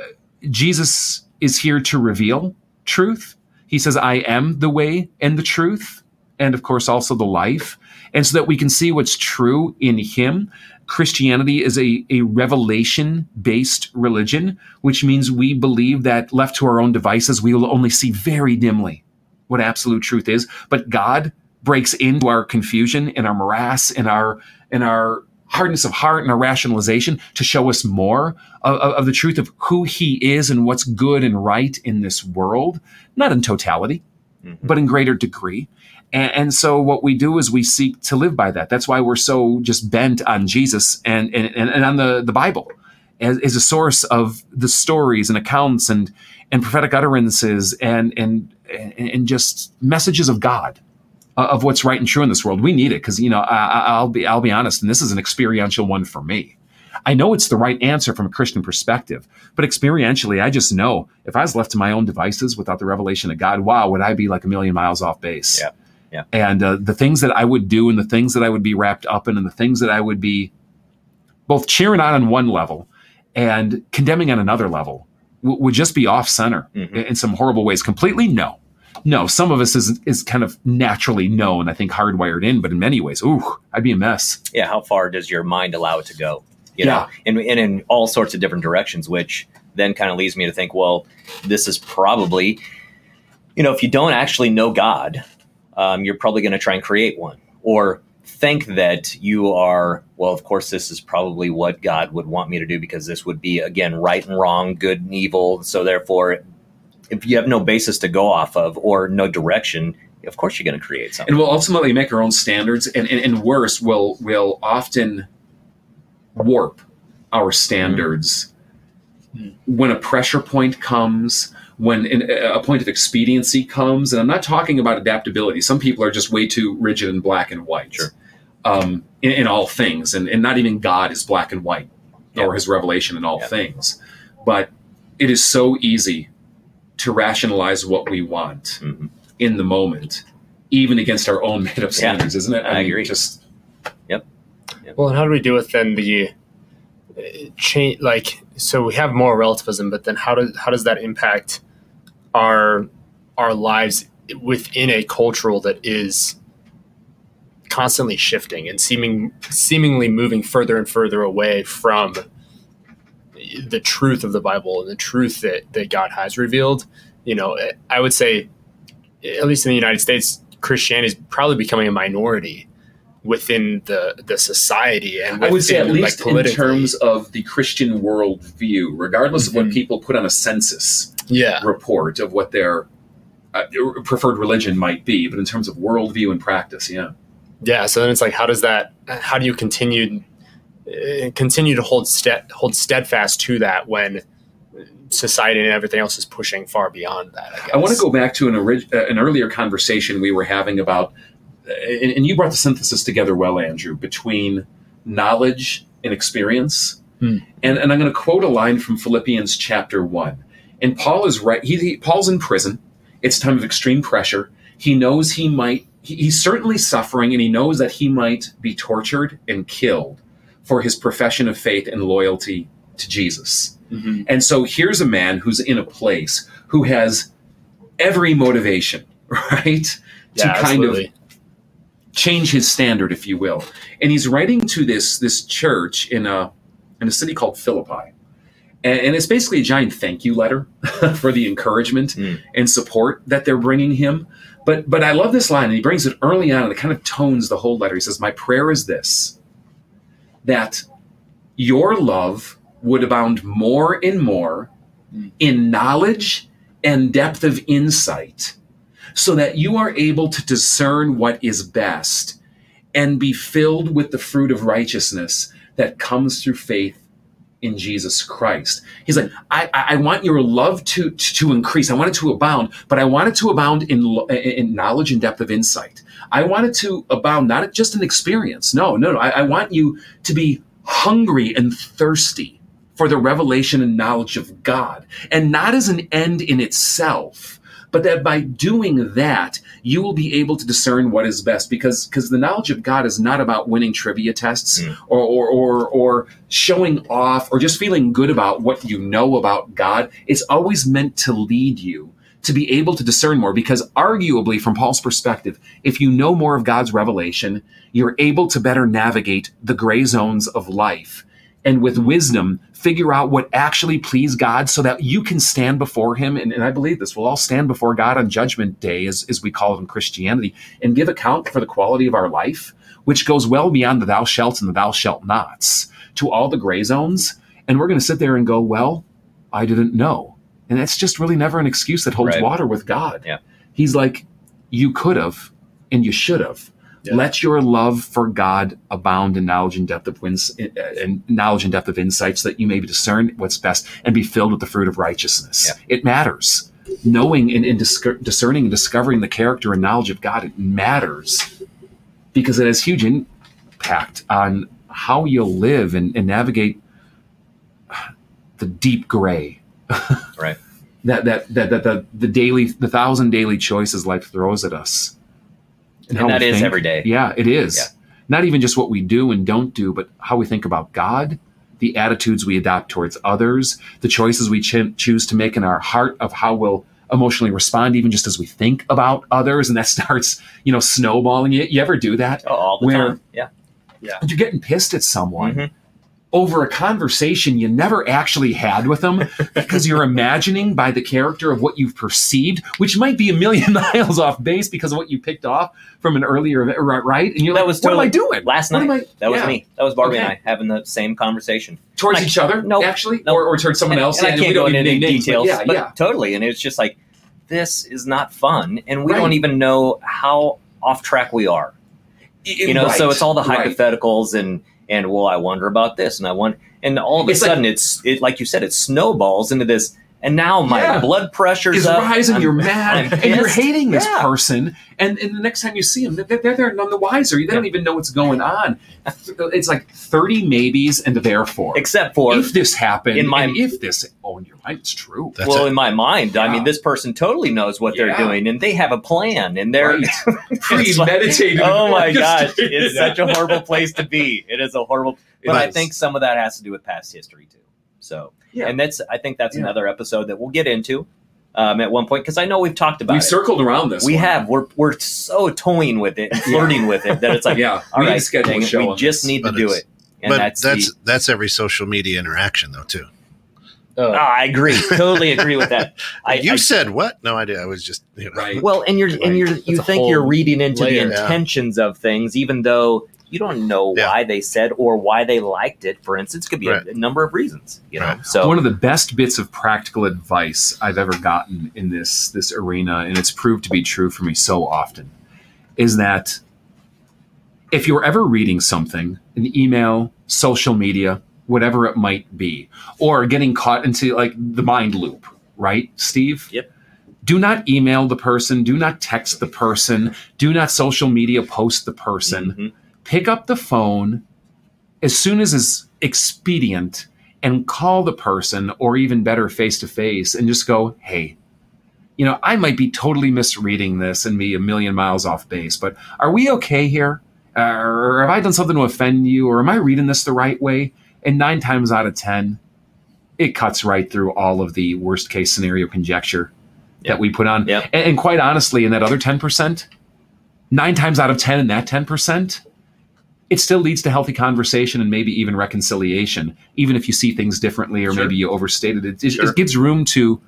Jesus is here to reveal truth. He says, I am the way and the truth, and of course, also the life. And so that we can see what's true in Him. Christianity is a, a revelation based religion, which means we believe that left to our own devices, we will only see very dimly what absolute truth is. But God breaks into our confusion and our morass and our and our hardness of heart and a rationalization to show us more of, of- the truth of who He is and what's good and right in this world, not in totality, Mhm. but in greater degree. And, and so what we do is we seek to live by that. That's why we're so just bent on Jesus and and, and, on the, the Bible as, as a source of the stories and accounts and and prophetic utterances and and and, just messages of God of what's right and true in this world. We need it because you know I, I- I'll be I'll be honest, and this is an experiential one for me. I know it's the right answer from a Christian perspective, but experientially, I just know if I was left to my own devices without the revelation of God, wow, would I be like a million miles off base? Yeah. Yeah. And uh, the things that I would do, and the things that I would be wrapped up in, and the things that I would be both cheering on on one level and condemning on another level w- would just be off center Mhm. in, in some horrible ways. Completely no. No, some of us is is kind of naturally known, I think hardwired in, but in many ways, ooh, I'd be a mess. yeah, how far does your mind allow it to go? You Yeah. know, and, and in all sorts of different directions, which then kind of leads me to think, well, this is probably, you know, if you don't actually know God, um, you're probably going to try and create one or think that you are, well, of course, this is probably what God would want me to do because this would be, again, right and wrong, good and evil. So therefore, if you have no basis to go off of or no direction, of course you're going to create something. and we'll ultimately make our own standards and, and, and worse will will often warp our standards when a pressure point comes when an, a point of expediency comes and i'm not talking about adaptability some people are just way too rigid and black and white Sure. um, in, in all things and, and not even god is black and white Yeah. or his revelation in all Yeah. things but it is so easy to rationalize what we want Mhm. in the moment, even against our own made up standards, isn't it? I agree. Just Well, and how do we deal with then the change? Like, so we have moral relativism, but then how does how does that impact our our lives within a cultural that is constantly shifting and seeming seemingly moving further and further away from the truth of the Bible and the truth that that God has revealed? You know, I would say, at least in the United States, Christianity is probably becoming a minority within the the society and I would say at least like, in terms of the Christian worldview, regardless of what Mhm. people put on a census yeah report of what their uh, preferred religion might be, but in terms of worldview and practice, yeah. yeah so then it's like how does that how do you continue continue to hold stead hold steadfast to that when society and everything else is pushing far beyond that I, guess. I want to go back to an, orig- uh, an earlier conversation we were having about, uh, and, and you brought the synthesis together well, Andrew, between knowledge and experience. Hmm. And, and I'm going to quote a line from Philippians chapter one. And Paul is right. He, he- Paul's in prison. It's a time of extreme pressure. He knows he might. He, he's certainly suffering, and he knows that he might be tortured and killed for his profession of faith and loyalty to Jesus. Mhm. And so here's a man who's in a place who has every motivation, right? yeah to kind of change his standard, if you will. And he's writing to this this church in a in a city called Philippi. And, and it's basically a giant thank you letter for the encouragement Mm. and support that they're bringing him. But but I love this line, and he brings it early on, and it kind of tones the whole letter. He says, "My prayer is this: that your love would abound more and more Mm. in knowledge and depth of insight, so that you are able to discern what is best and be filled with the fruit of righteousness that comes through faith in Jesus Christ. He's like, I, I I want your love to, to increase. I want it to abound, but I want it to abound in, in knowledge and depth of insight. I want it to abound, not just an experience. No, no, no. I, I want you to be hungry and thirsty for the revelation and knowledge of God, and not as an end in itself, but that by doing that, you will be able to discern what is best. Because because the knowledge of God is not about winning trivia tests Mm. or, or or or showing off or just feeling good about what you know about God. It's always meant to lead you to be able to discern more because arguably from Paul's perspective, if you know more of God's revelation, you're able to better navigate the gray zones of life and with wisdom figure out what actually please God so that you can stand before him. And, and I believe this we'll all stand before God on judgment day as, as we call it in Christianity and give account for the quality of our life which goes well beyond the thou shalt and the thou shalt nots to all the gray zones. And we're going to sit there and go well I didn't know and that's just really never an excuse that holds Right. water with God Yeah. he's like you could have and you should have Yeah. let your love for God abound in knowledge and depth of wins, and uh, knowledge and depth of insight, so that you may discern what's best and be filled with the fruit of righteousness. Yeah. It matters. Knowing and, and discer- discerning and discovering the character and knowledge of God, it matters because it has huge impact on how you'll live and, and navigate the deep gray Right. that that that, that the, the daily the thousand daily choices life throws at us And how that is think. every day. yeah it is Yeah. not even just what we do and don't do, but how we think about God, the attitudes we adopt towards others, the choices we ch- choose to make in our heart of how we'll emotionally respond, even just as we think about others, and that starts, you know, snowballing. You, you ever do that? Oh, all the Where- time. Yeah. But you're getting pissed at someone Mhm. Over a conversation you never actually had with them because you're imagining by the character of what you've perceived, which might be a million miles off base because of what you picked off from an earlier event, right? right? And you're That like, was what am I doing? Last night. I- that was yeah. me. That was Barbie and I having the same conversation. Towards Like, each other, no, actually, no. or, or towards someone else. and I can't we go into any name names, but details, Yeah, but yeah. totally. And it's just like, this is not fun. And we Right. don't even know how off track we are. You know, so it's all the right. hypotheticals and, and well, I wonder about this and I want, and all of a It's like- sudden it's, it, like you said, it snowballs into this. And now my Yeah. blood pressure is up. rising. I'm- you're mad, I'm and you're pissed. hating this Yeah. person. And, and the next time you see them, they're, they're, they're none the wiser. They don't even know what's going on. It's like thirty maybes and therefore. Except for if this happened, in my- and if this, oh, in your mind, it's true. That's well, it. in my mind, I mean, this person totally knows what they're doing, and they have a plan, and they're. Right. It's like- Premeditated. oh my gosh, it's such a horrible place to be. It is a horrible. But I is. think some of that has to do with past history too. So, Yeah. and that's I think that's Yeah. another episode that we'll get into um, at one point because I know we've talked about We've it. circled around this. we one. have. We're we're so toying with it, and flirting with it that it's like, yeah. all we need right, to schedule dang a show. we just this. need to do it. And but that's, that's the, that's every social media interaction though too. Oh, Ah, I agree, totally agree with that. I, you I said what? No idea. I was just you know. Right. Well, and you're and you're That's you a think you're reading into layer. the Yeah. intentions of things, even though you don't know Yeah. why they said or why they liked it. For instance, could be Right. a, a number of reasons. You know, Right. so One of the best bits of practical advice I've ever gotten in this this arena, and it's proved to be true for me so often, is that if you're ever reading something, an email, social media, whatever it might be, or getting caught into like the mind loop, right, Steve? Yep. Do not email the person, do not text the person, do not social media post the person Mhm. Pick up the phone as soon as is expedient and call the person or even better face to face and just go hey you know i might be totally misreading this and be a million miles off base but are we okay here uh, or have i done something to offend you or am i reading this the right way and nine times out of ten it cuts right through all of the worst case scenario conjecture Yep. that we put on Yep. and, and quite honestly in that other 10% nine times out of 10 in that 10% it still leads to healthy conversation and maybe even reconciliation, even if you see things differently or Sure. maybe you overstated it. It, Sure. it gives room to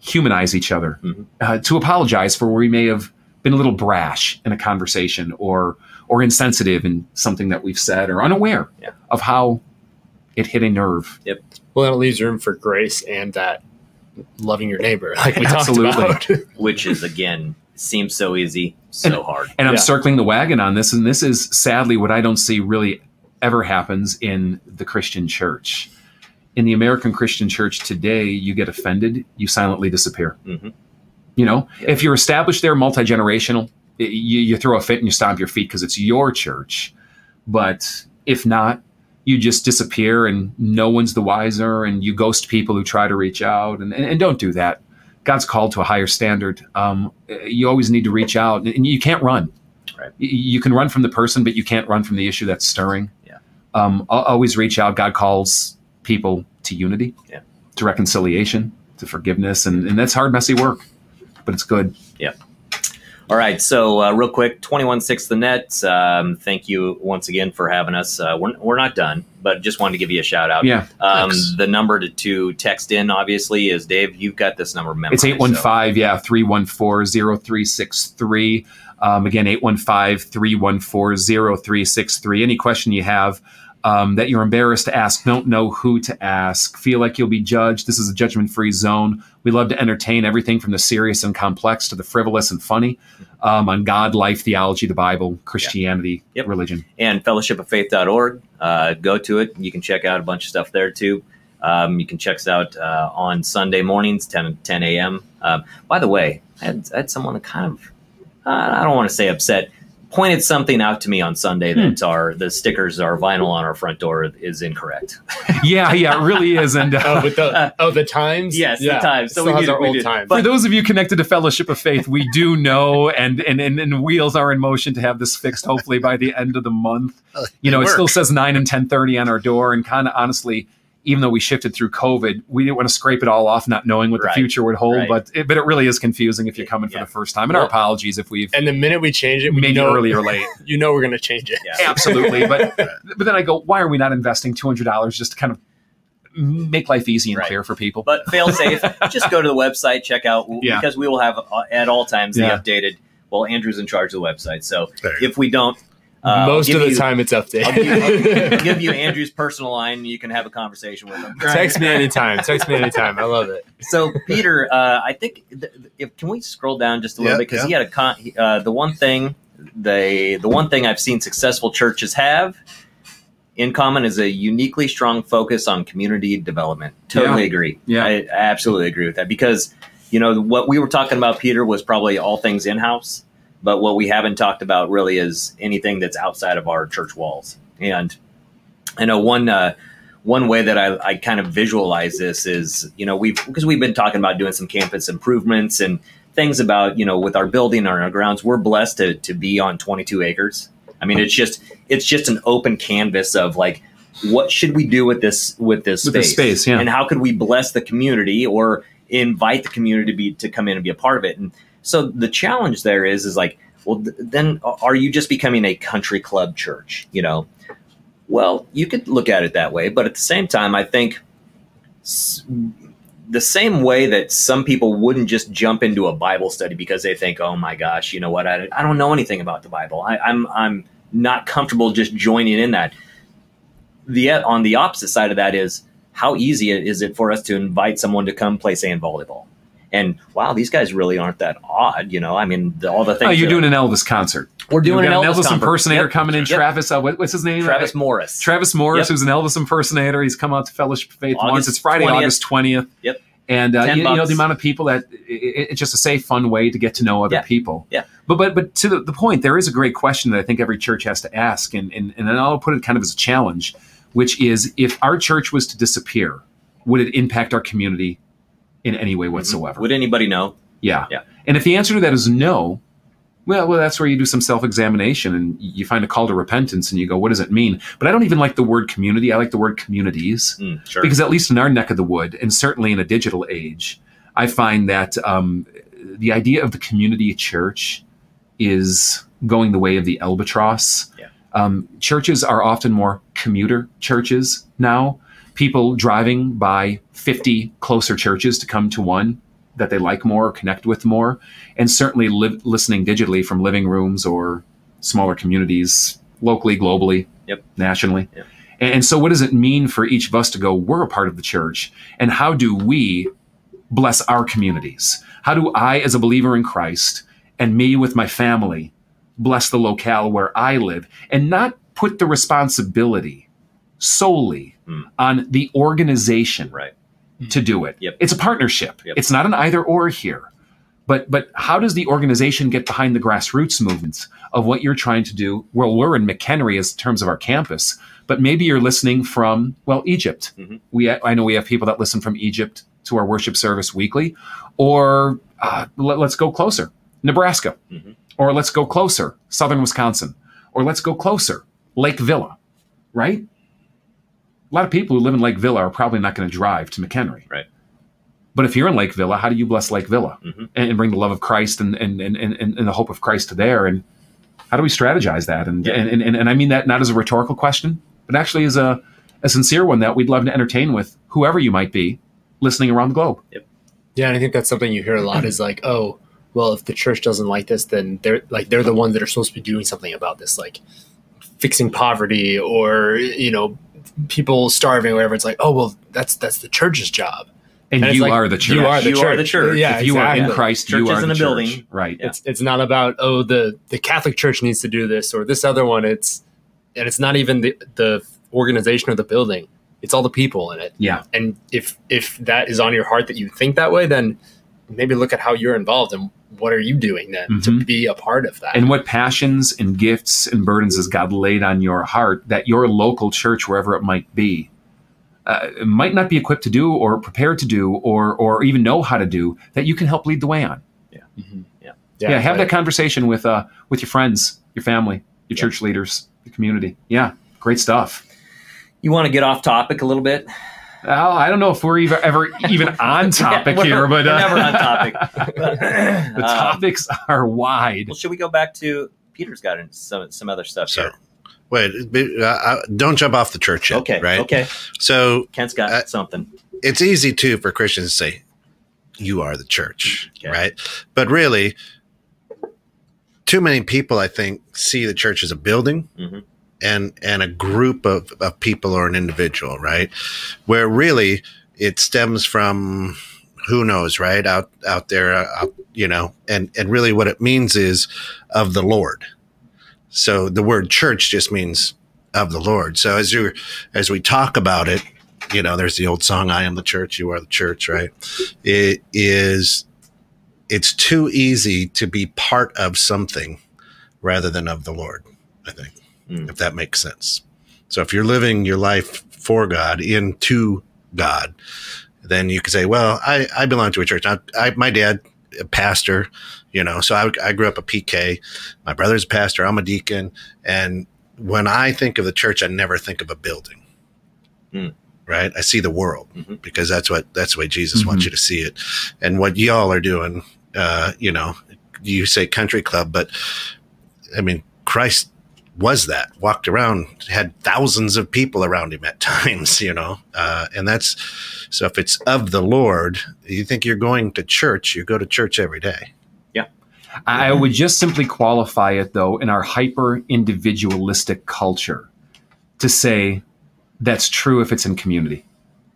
humanize each other, Mhm. uh, to apologize for where we may have been a little brash in a conversation or or insensitive in something that we've said or unaware Yeah. of how it hit a nerve. Yep. Well, then it leaves room for grace and that loving your neighbor, like we Absolutely. talked about. which is again seems so easy, so hard. And I'm Yeah. circling the wagon on this, and this is sadly what I don't see really ever happens in the Christian church. In the American Christian church today, you get offended, you silently disappear. Mhm. You know, Yeah. if you're established there, multi generational, you, you throw a fit and you stomp your feet because it's your church. But if not, you just disappear and no one's the wiser, and you ghost people who try to reach out, and, and, and don't do that. God's called to a higher standard. Um, you always need to reach out, and you can't run. Right. You can run from the person, but you can't run from the issue that's stirring. Yeah. Um, always reach out. God calls people to unity, Yeah. to reconciliation, to forgiveness, and, and that's hard, messy work, but it's good. Yeah. All right, so uh, real quick, twenty one six the net. Um, thank you once again for having us. Uh, we're we're not done, but just wanted to give you a shout out. Yeah, Um, the number to, to text in obviously is Dave. You've got this number memorized. it's 815, so- five. Yeah, three one four zero three six three. Um, again, 815-314-0363. Any question you have um, that you're embarrassed to ask, don't know who to ask, feel like you'll be judged, this is a judgment-free zone. We love to entertain everything from the serious and complex to the frivolous and funny um, on God, life, theology, the Bible, Christianity, Yep. religion. and fellowshipoffaith.org. Uh, go to it. You can check out a bunch of stuff there too. Um, you can check us out uh, on Sunday mornings, 10, 10 a.m. Um, by the way, I had, I had someone kind of, uh, I don't want to say upset, pointed something out to me on Sunday that our the stickers, our vinyl on our front door is incorrect. yeah, yeah, it really is. And uh, Oh, but the oh the times. Yes, the times. So So we we has did- our we old did. times. for those of you connected to Fellowship of Faith, we do know, and, and and and wheels are in motion to have this fixed. Hopefully by the end of the month. You know, They it still says nine and ten thirty on our door, and kind of honestly, even though we shifted through COVID, we didn't want to scrape it all off, not knowing what Right. the future would hold. Right. But it, but it really is confusing if you're coming for the first time. And our apologies if we've and the minute we change it, we made you know early or late. You know we're going to change it. Yeah. Absolutely, but but then I go, why are we not investing two hundred dollars just to kind of make life easy and Right. clear for people? But fail safe, just go to the website, check out Yeah. because we will have uh, at all times Yeah. the updated. Well, Andrew's in charge of the website, so if we don't, uh, Most of the you- time, it's I'll give, I'll updated. give you Andrew's personal line. and You can have a conversation with him. Text me anytime. Text me anytime. I love it. So Peter, uh, I think th- if can we scroll down just a little Yeah, bit because yeah. he had a con- he- uh, the one thing they the one thing I've seen successful churches have in common is a uniquely strong focus on community development. Totally Yeah. agree. Yeah. I, I absolutely agree with that because you know what we were talking about, Peter, was probably all things in house, but what we haven't talked about really is anything that's outside of our church walls. And I know one. Uh, one way that I, I kind of visualize this is, you know, we've because we've been talking about doing some campus improvements and things about, you know, with our building or our grounds, we're blessed to, to be on 22 acres. I mean, it's just it's just an open canvas of like, what should we do with this with this With space? this space, yeah. And how could we bless the community or invite the community to be to come in and be a part of it? And so the challenge there is is like, well, th- then are you just becoming a country club church? You know, well, you could look at it that way, but at the same time, I think s- the same way that some people wouldn't just jump into a Bible study because they think, "Oh my gosh, you know what? I, I don't know anything about the Bible. I, I'm I'm not comfortable just joining in that." The on the opposite side of that is how easy is it for us to invite someone to come play sand volleyball? And wow, these guys really aren't that odd, you know. I mean, the, all the things Oh, you're that- doing an Elvis concert. we're doing You've an Elvis, concert. impersonator Yep. coming in. Yep. Travis, uh, what, what's his name? Travis Morris. Travis Morris, Yep. who's an Elvis impersonator. He's come out to Fellowship of Faith once. August It's Friday, 20th. August 20th. Yep. And uh, you, you know the amount of people that i i- it's just a safe, fun way to get to know other Yeah. people. Yeah. But but but to the, the point, there is a great question that I think every church has to ask, and and and then I'll put it kind of as a challenge, which is if our church was to disappear, would it impact our community in any way whatsoever? Would anybody know? Yeah. Yeah. And if the answer to that is no, well, well, that's where you do some self-examination and you find a call to repentance and you go, what does it mean? But I don't even like the word community. I like the word communities Mm, sure. because at least in our neck of the wood, and certainly in a digital age, I find that um, the idea of the community church is going the way of the albatross. Yeah. Um, churches are often more commuter churches now. People driving by 50 closer churches to come to one that they like more or connect with more, and certainly li- listening digitally from living rooms or smaller communities, locally, globally, Yep. nationally. Yep. And, and so, what does it mean for each of us to go, we're a part of the church, and how do we bless our communities? How do I, as a believer in Christ, and me with my family, bless the locale where I live, and not put the responsibility solely Hmm. on the organization right. to do it. Yep. It's a partnership. Yep. It's not an either or here. But but how does the organization get behind the grassroots movements of what you're trying to do? Well, we're in McHenry as terms of our campus, but maybe you're listening from well Egypt. Mhm. We I know we have people that listen from Egypt to our worship service weekly, or uh, let, us go closer, Nebraska, Mhm. or let's go closer, Southern Wisconsin, or let's go closer, Lake Villa, right? A lot of people who live in Lake Villa are probably not going to drive to McHenry. Right. But if you're in Lake Villa, how do you bless Lake Villa Mhm. and, and bring the love of Christ and, and, and, and, and the hope of Christ to there? And how do we strategize that? And, Yeah. and, and, and I mean that not as a rhetorical question, but actually as a, a sincere one that we'd love to entertain with whoever you might be listening around the globe. Yeah, and I think that's something you hear a lot is like, oh, well, if the church doesn't like this, then they're like they're the ones that are supposed to be doing something about this, like fixing poverty or you know people starving or whatever. It's like, oh well, that's that's the church's job. And, And you like, are the church. You are the You church. are the church. Yeah, if you are in. Christ, Church you are isn't the a church. building. Right. It's it's not about oh the the Catholic Church needs to do this or this other one. It's and it's not even the the organization or the building. It's all the people in it. Yeah. And if if that is on your heart that you think that way, then maybe look at how you're involved and what are you doing then to Mhm. be a part of that? and what passions and gifts and burdens has God laid on your heart that your local church, wherever it might be, uh, might not be equipped to do or prepared to do or or even know how to do that you can help lead the way on. Yeah, Yeah. Yeah. have that conversation with uh with your friends, your family, your Yeah. church leaders, the community. Yeah, great stuff. You want to get off topic a little bit? Well, I don't know if we're ever, ever even on topic Yeah, here, but uh, never on topic. the Um, topics are wide. well, should we go back to Peter's got some some other stuff So, here? wait, be- uh, uh, don't jump off the church yet. Okay, Right. okay. So Kent's got Uh, something. it's easy too for Christians to say, "You are the church," Okay. right? But really, too many people, I think, see the church as a building Mhm. And and a group of, of people or an individual, right? Where really it stems from who knows, right? Out out there, uh, you know, and and really what it means is of the Lord. So the word church just means of the Lord. So as you as we talk about it, you know, there's the old song, I am the church, you are the church, right? It is, it's too easy to be part of something rather than of the Lord, I think, Mm. if that makes sense. So if you're living your life for God, into God, then you could say, well, I, I belong to a church. I, I, my dad, a pastor, you know, so I, I grew up a PK. My brother's a pastor. I'm a deacon. And when I think of the church, I never think of a building right? I see the world Mhm. because that's what that's the way Jesus wants Mhm. you to see it. And what y'all are doing, uh, you know, you say country club, but I mean, Christ was that walked around had thousands of people around him at times you know uh, and that's so if it's of the lord you think you're going to church you go to church every day Yeah. I would just simply qualify it, though, in our hyper individualistic culture to say that's true if it's in community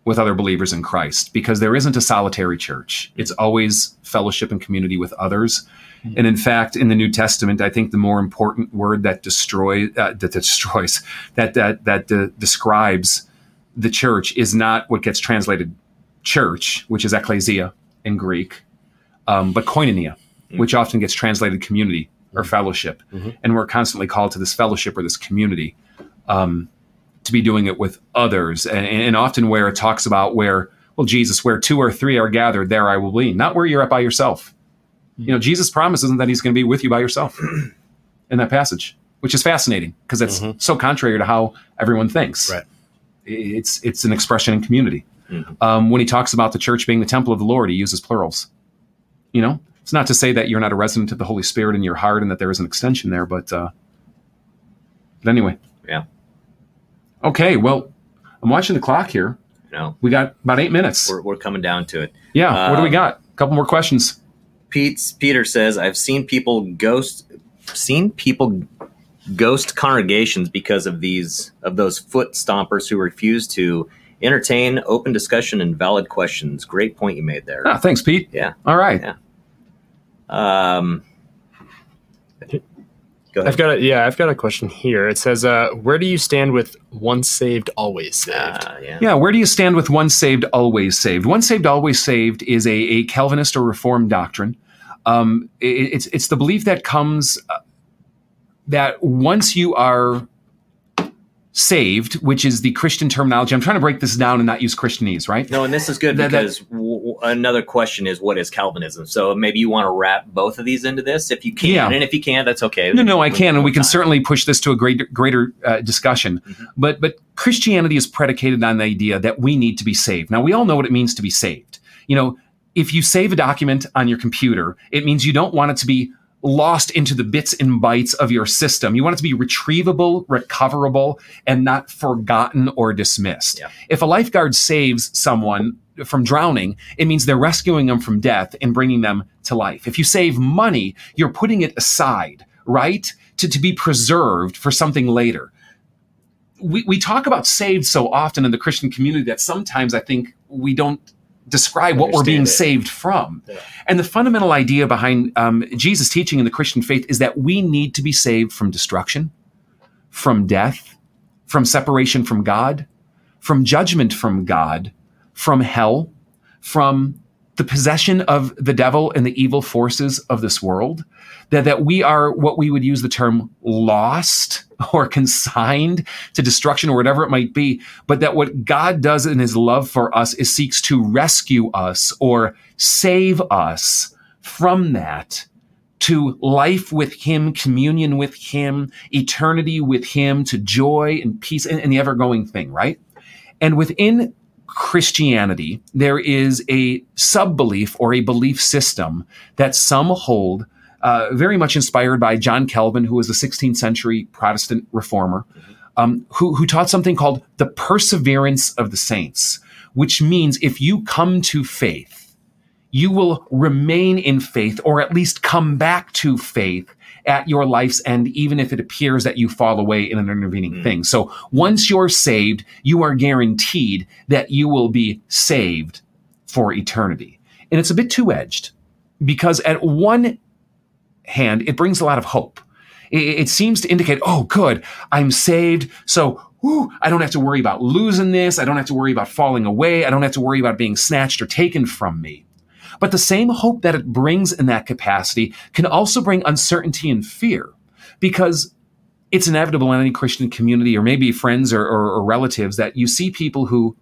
with other believers in Christ, because there isn't a solitary church. It's always fellowship and community with others. And in fact, in the New Testament, I think the more important word that destroys uh, that destroys that that that uh, describes the church is not what gets translated church, which is ecclesia in Greek, um, but koinonia which often gets translated community or fellowship. Mhm. And we're constantly called to this fellowship or this community um, to be doing it with others. And, and often where it talks about where, well, Jesus, where two or three are gathered, there I will be, not where you're at by yourself. You know, Jesus promises that he's going to be with you by yourself in that passage, which is fascinating because it's Mhm. so contrary to how everyone thinks. Right. It's, it's an expression in community. Mhm. Um, when he talks about the church being the temple of the Lord, he uses plurals. You know, it's not to say that you're not a resident of the Holy Spirit in your heart and that there is an extension there, but uh, but anyway. Yeah. Okay, well, I'm watching the clock here. You know, We got about eight minutes. we're, we're coming down to it. yeah. what do we um, got? A couple more questions. Pete's Peter says, "I've seen people ghost, seen people ghost congregations because of these of those foot stompers who refuse to entertain open discussion and valid questions." Great point you made there. Ah, thanks, Pete. Yeah. All right. Yeah. Um, go ahead. I've got a yeah, I've got a question here. It says, uh, "Where do you stand with once saved, always saved?" Uh, yeah. Yeah, where do you stand with once saved, always saved? Once saved, always saved is a, a Calvinist or Reformed doctrine. Um, it- it's it's the belief that comes uh, that once you are saved, which is the Christian terminology. I'm trying to break this down and not use Christianese, right? No, and this is good That- that- because w- w- another question is what is Calvinism? So maybe you want to wrap both of these into this if you can, Yeah. and if you can't, that's okay. No, no, I can, and we can certainly push this to a greater greater uh, discussion. Mhm. But but Christianity is predicated on the idea that we need to be saved. Now we all know what it means to be saved. You know, if you save a document on your computer, it means you don't want it to be lost into the bits and bytes of your system. You want it to be retrievable, recoverable, and not forgotten or dismissed. Yeah. If a lifeguard saves someone from drowning, it means they're rescuing them from death and bringing them to life. If you save money, you're putting it aside, right? To, to be preserved for something later. We, we talk about saved so often in the Christian community that sometimes I think we don't describe what we're being Understand saved from. Yeah. And the fundamental idea behind um, Jesus' teaching in the Christian faith is that we need to be saved from destruction, from death, from separation from God, from judgment from God, from hell, from the possession of the devil and the evil forces of this world, that, that we are what we would use the term lost or consigned to destruction or whatever it might be, but that what God does in his love for us is seeks to rescue us or save us from that to life with him, communion with him, eternity with him, to joy and peace and, and the ever going thing, right? And within Christianity, there is a sub belief or a belief system that some hold, uh, very much inspired by John Calvin, who was a 16th century Protestant reformer, um, who, who taught something called the perseverance of the saints, which means if you come to faith, you will remain in faith or at least come back to faith at your life's end, even if it appears that you fall away in an intervening Mm. thing. So once you're saved, you are guaranteed that you will be saved for eternity. And it's a bit two edged because at one hand, it brings a lot of hope. It, it seems to indicate, oh, good, I'm saved. So whew, I don't have to worry about losing this. I don't have to worry about falling away. I don't have to worry about being snatched or taken from me. But the same hope that it brings in that capacity can also bring uncertainty and fear because it's inevitable in any Christian community or maybe friends or, or, or relatives that you see people who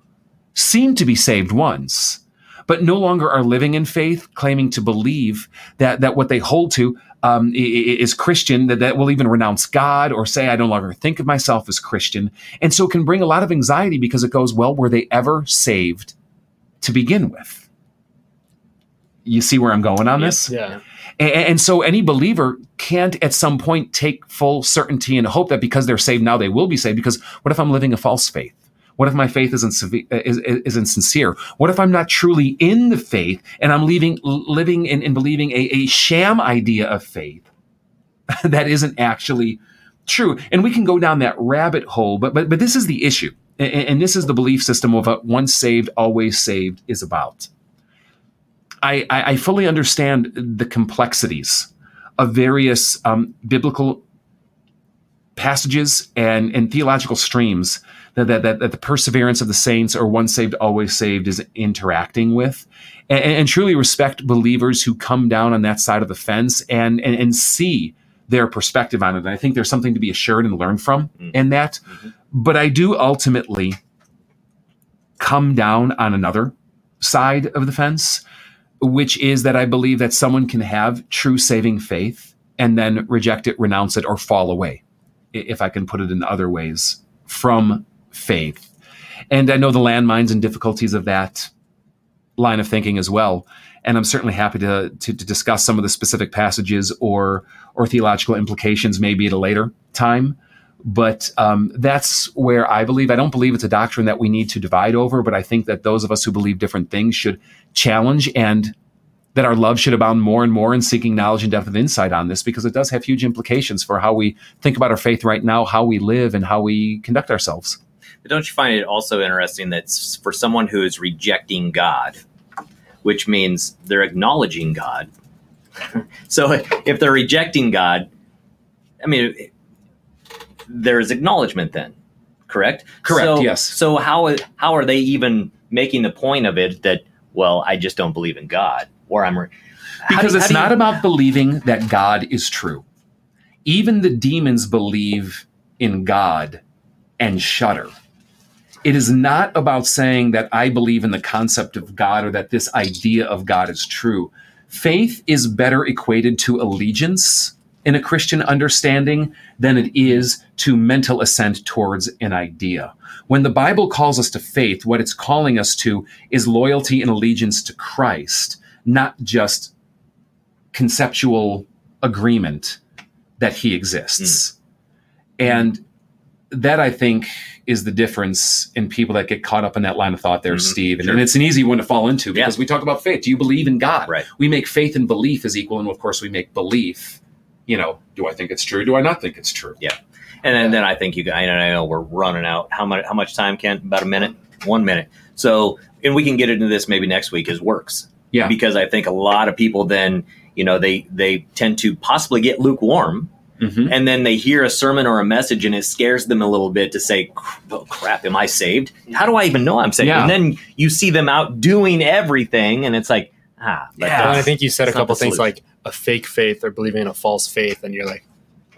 seem to be saved once, but no longer are living in faith, claiming to believe that, that what they hold to um, is Christian, that, that will even renounce God or say, I no longer think of myself as Christian. And so it can bring a lot of anxiety because it goes, well, were they ever saved to begin with? You see where I'm going on this? Yeah. A- And, so any believer can't at some point take full certainty and hope that because they're saved now they will be saved. Because what if I'm living a false faith? What if my faith isn't, sev- uh, is, is insincere? What if I'm not truly in the faith and I'm leaving, living and, and believing a, a sham idea of faith that isn't actually true? And we can go down that rabbit hole, but, but, but this is the issue. And, and this is the belief system of what once saved, always saved is about. I, I, I fully understand the complexities of various um, biblical passages and, and theological streams that, that, that, the perseverance of the saints or once saved, always saved is interacting with. And, and truly respect believers who come down on that side of the fence and, and, and see their perspective on it. And I think there's something to be assured and learn from in that. But I do ultimately come down on another side of the fence, which is that I believe that someone can have true saving faith and then reject it, renounce it, or fall away, if I can put it in other ways, from faith. And I know the landmines and difficulties of that line of thinking as well. And I'm certainly happy to, to, to discuss some of the specific passages or, or theological implications maybe at a later time. But um, that's where I believe. I don't believe it's a doctrine that we need to divide over, but I think that those of us who believe different things should challenge and that our love should abound more and more in seeking knowledge and depth of insight on this because it does have huge implications for how we think about our faith right now, how we live, and how we conduct ourselves. But don't you find it also interesting that for someone who is rejecting God, which means they're acknowledging God. so if they're rejecting God, I mean, there's acknowledgement then, correct? Correct, So, yes. So how how are they even making the point of it that well, I just don't believe in God, or I'm re- Because do- it's not you- about believing that God is true. Even the demons believe in God and shudder. It is not about saying that I believe in the concept of God or that this idea of God is true. Faith is better equated to allegiance in a Christian understanding than it is to mental assent towards an idea. When the Bible calls us to faith, what it's calling us to is loyalty and allegiance to Christ, not just conceptual agreement that he exists. And that I think is the difference in people that get caught up in that line of thought there, Mhm, Steve. And, sure. and it's an easy one to fall into Yeah. because we talk about faith. Do you believe in God? Right. We make faith and belief as equal, and of course we make belief. You know, do I think it's true? Do I not think it's true? Yeah. And then, then I think you guys, I know, I know we're running out. How much, how much time, Kent? About a minute? One minute. So, and we can get into this maybe next week is works. Yeah. Because I think a lot of people then, you know, they, they tend to possibly get lukewarm Mm-hmm. and then they hear a sermon or a message and it scares them a little bit to say, oh, crap, am I saved? How do I even know I'm saved? Yeah. And then you see them out doing everything and it's like, Ah, Yeah. I think you said a couple things solution. like a fake faith or believing in a false faith, and you're like,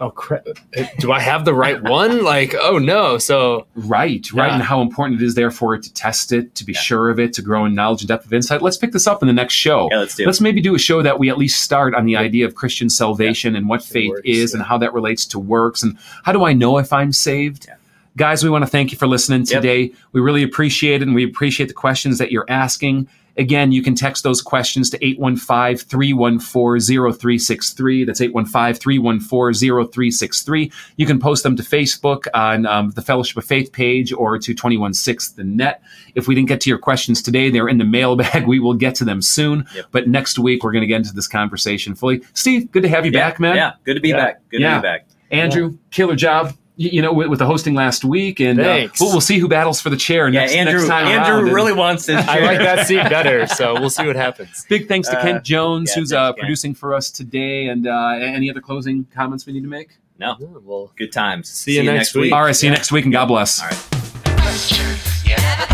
oh crap, uh, do I have the right one? Like, oh no. So Right, right, Yeah. and how important it is therefore to test it, to be Yeah. sure of it, to grow in knowledge and depth of insight. Let's pick this up in the next show. Yeah, let's do. Let's maybe do a show that we at least start on the idea of Christian salvation and what faith works, is yeah. and how that relates to works and how do I know if I'm saved? Yeah. Guys, we want to thank you for listening Yep. today. We really appreciate it and we appreciate the questions that you're asking. Again, you can text those questions to 815 314 0363. That's 815 314 0363. You can post them to Facebook on um, the Fellowship of Faith page or to 216 the net. If we didn't get to your questions today, they're in the mailbag. We will get to them soon. Yep. But next week, we're going to get into this conversation fully. Steve, good to have you yeah, back, man. Yeah, good to be Yeah. back. Good Yeah. to be back. Andrew, killer job. Y- You know, with, with the hosting last week, and uh, we'll, we'll see who battles for the chair Yeah, next, Andrew. next time around. Andrew And really wants this. I like that seat better. So we'll see what happens. Big thanks to Uh, Kent Jones, yeah, who's uh, producing for us today. And uh, any other closing comments we need to make? No, Yeah, well, good times. See you next week. All right, see you next week, and God bless. All right.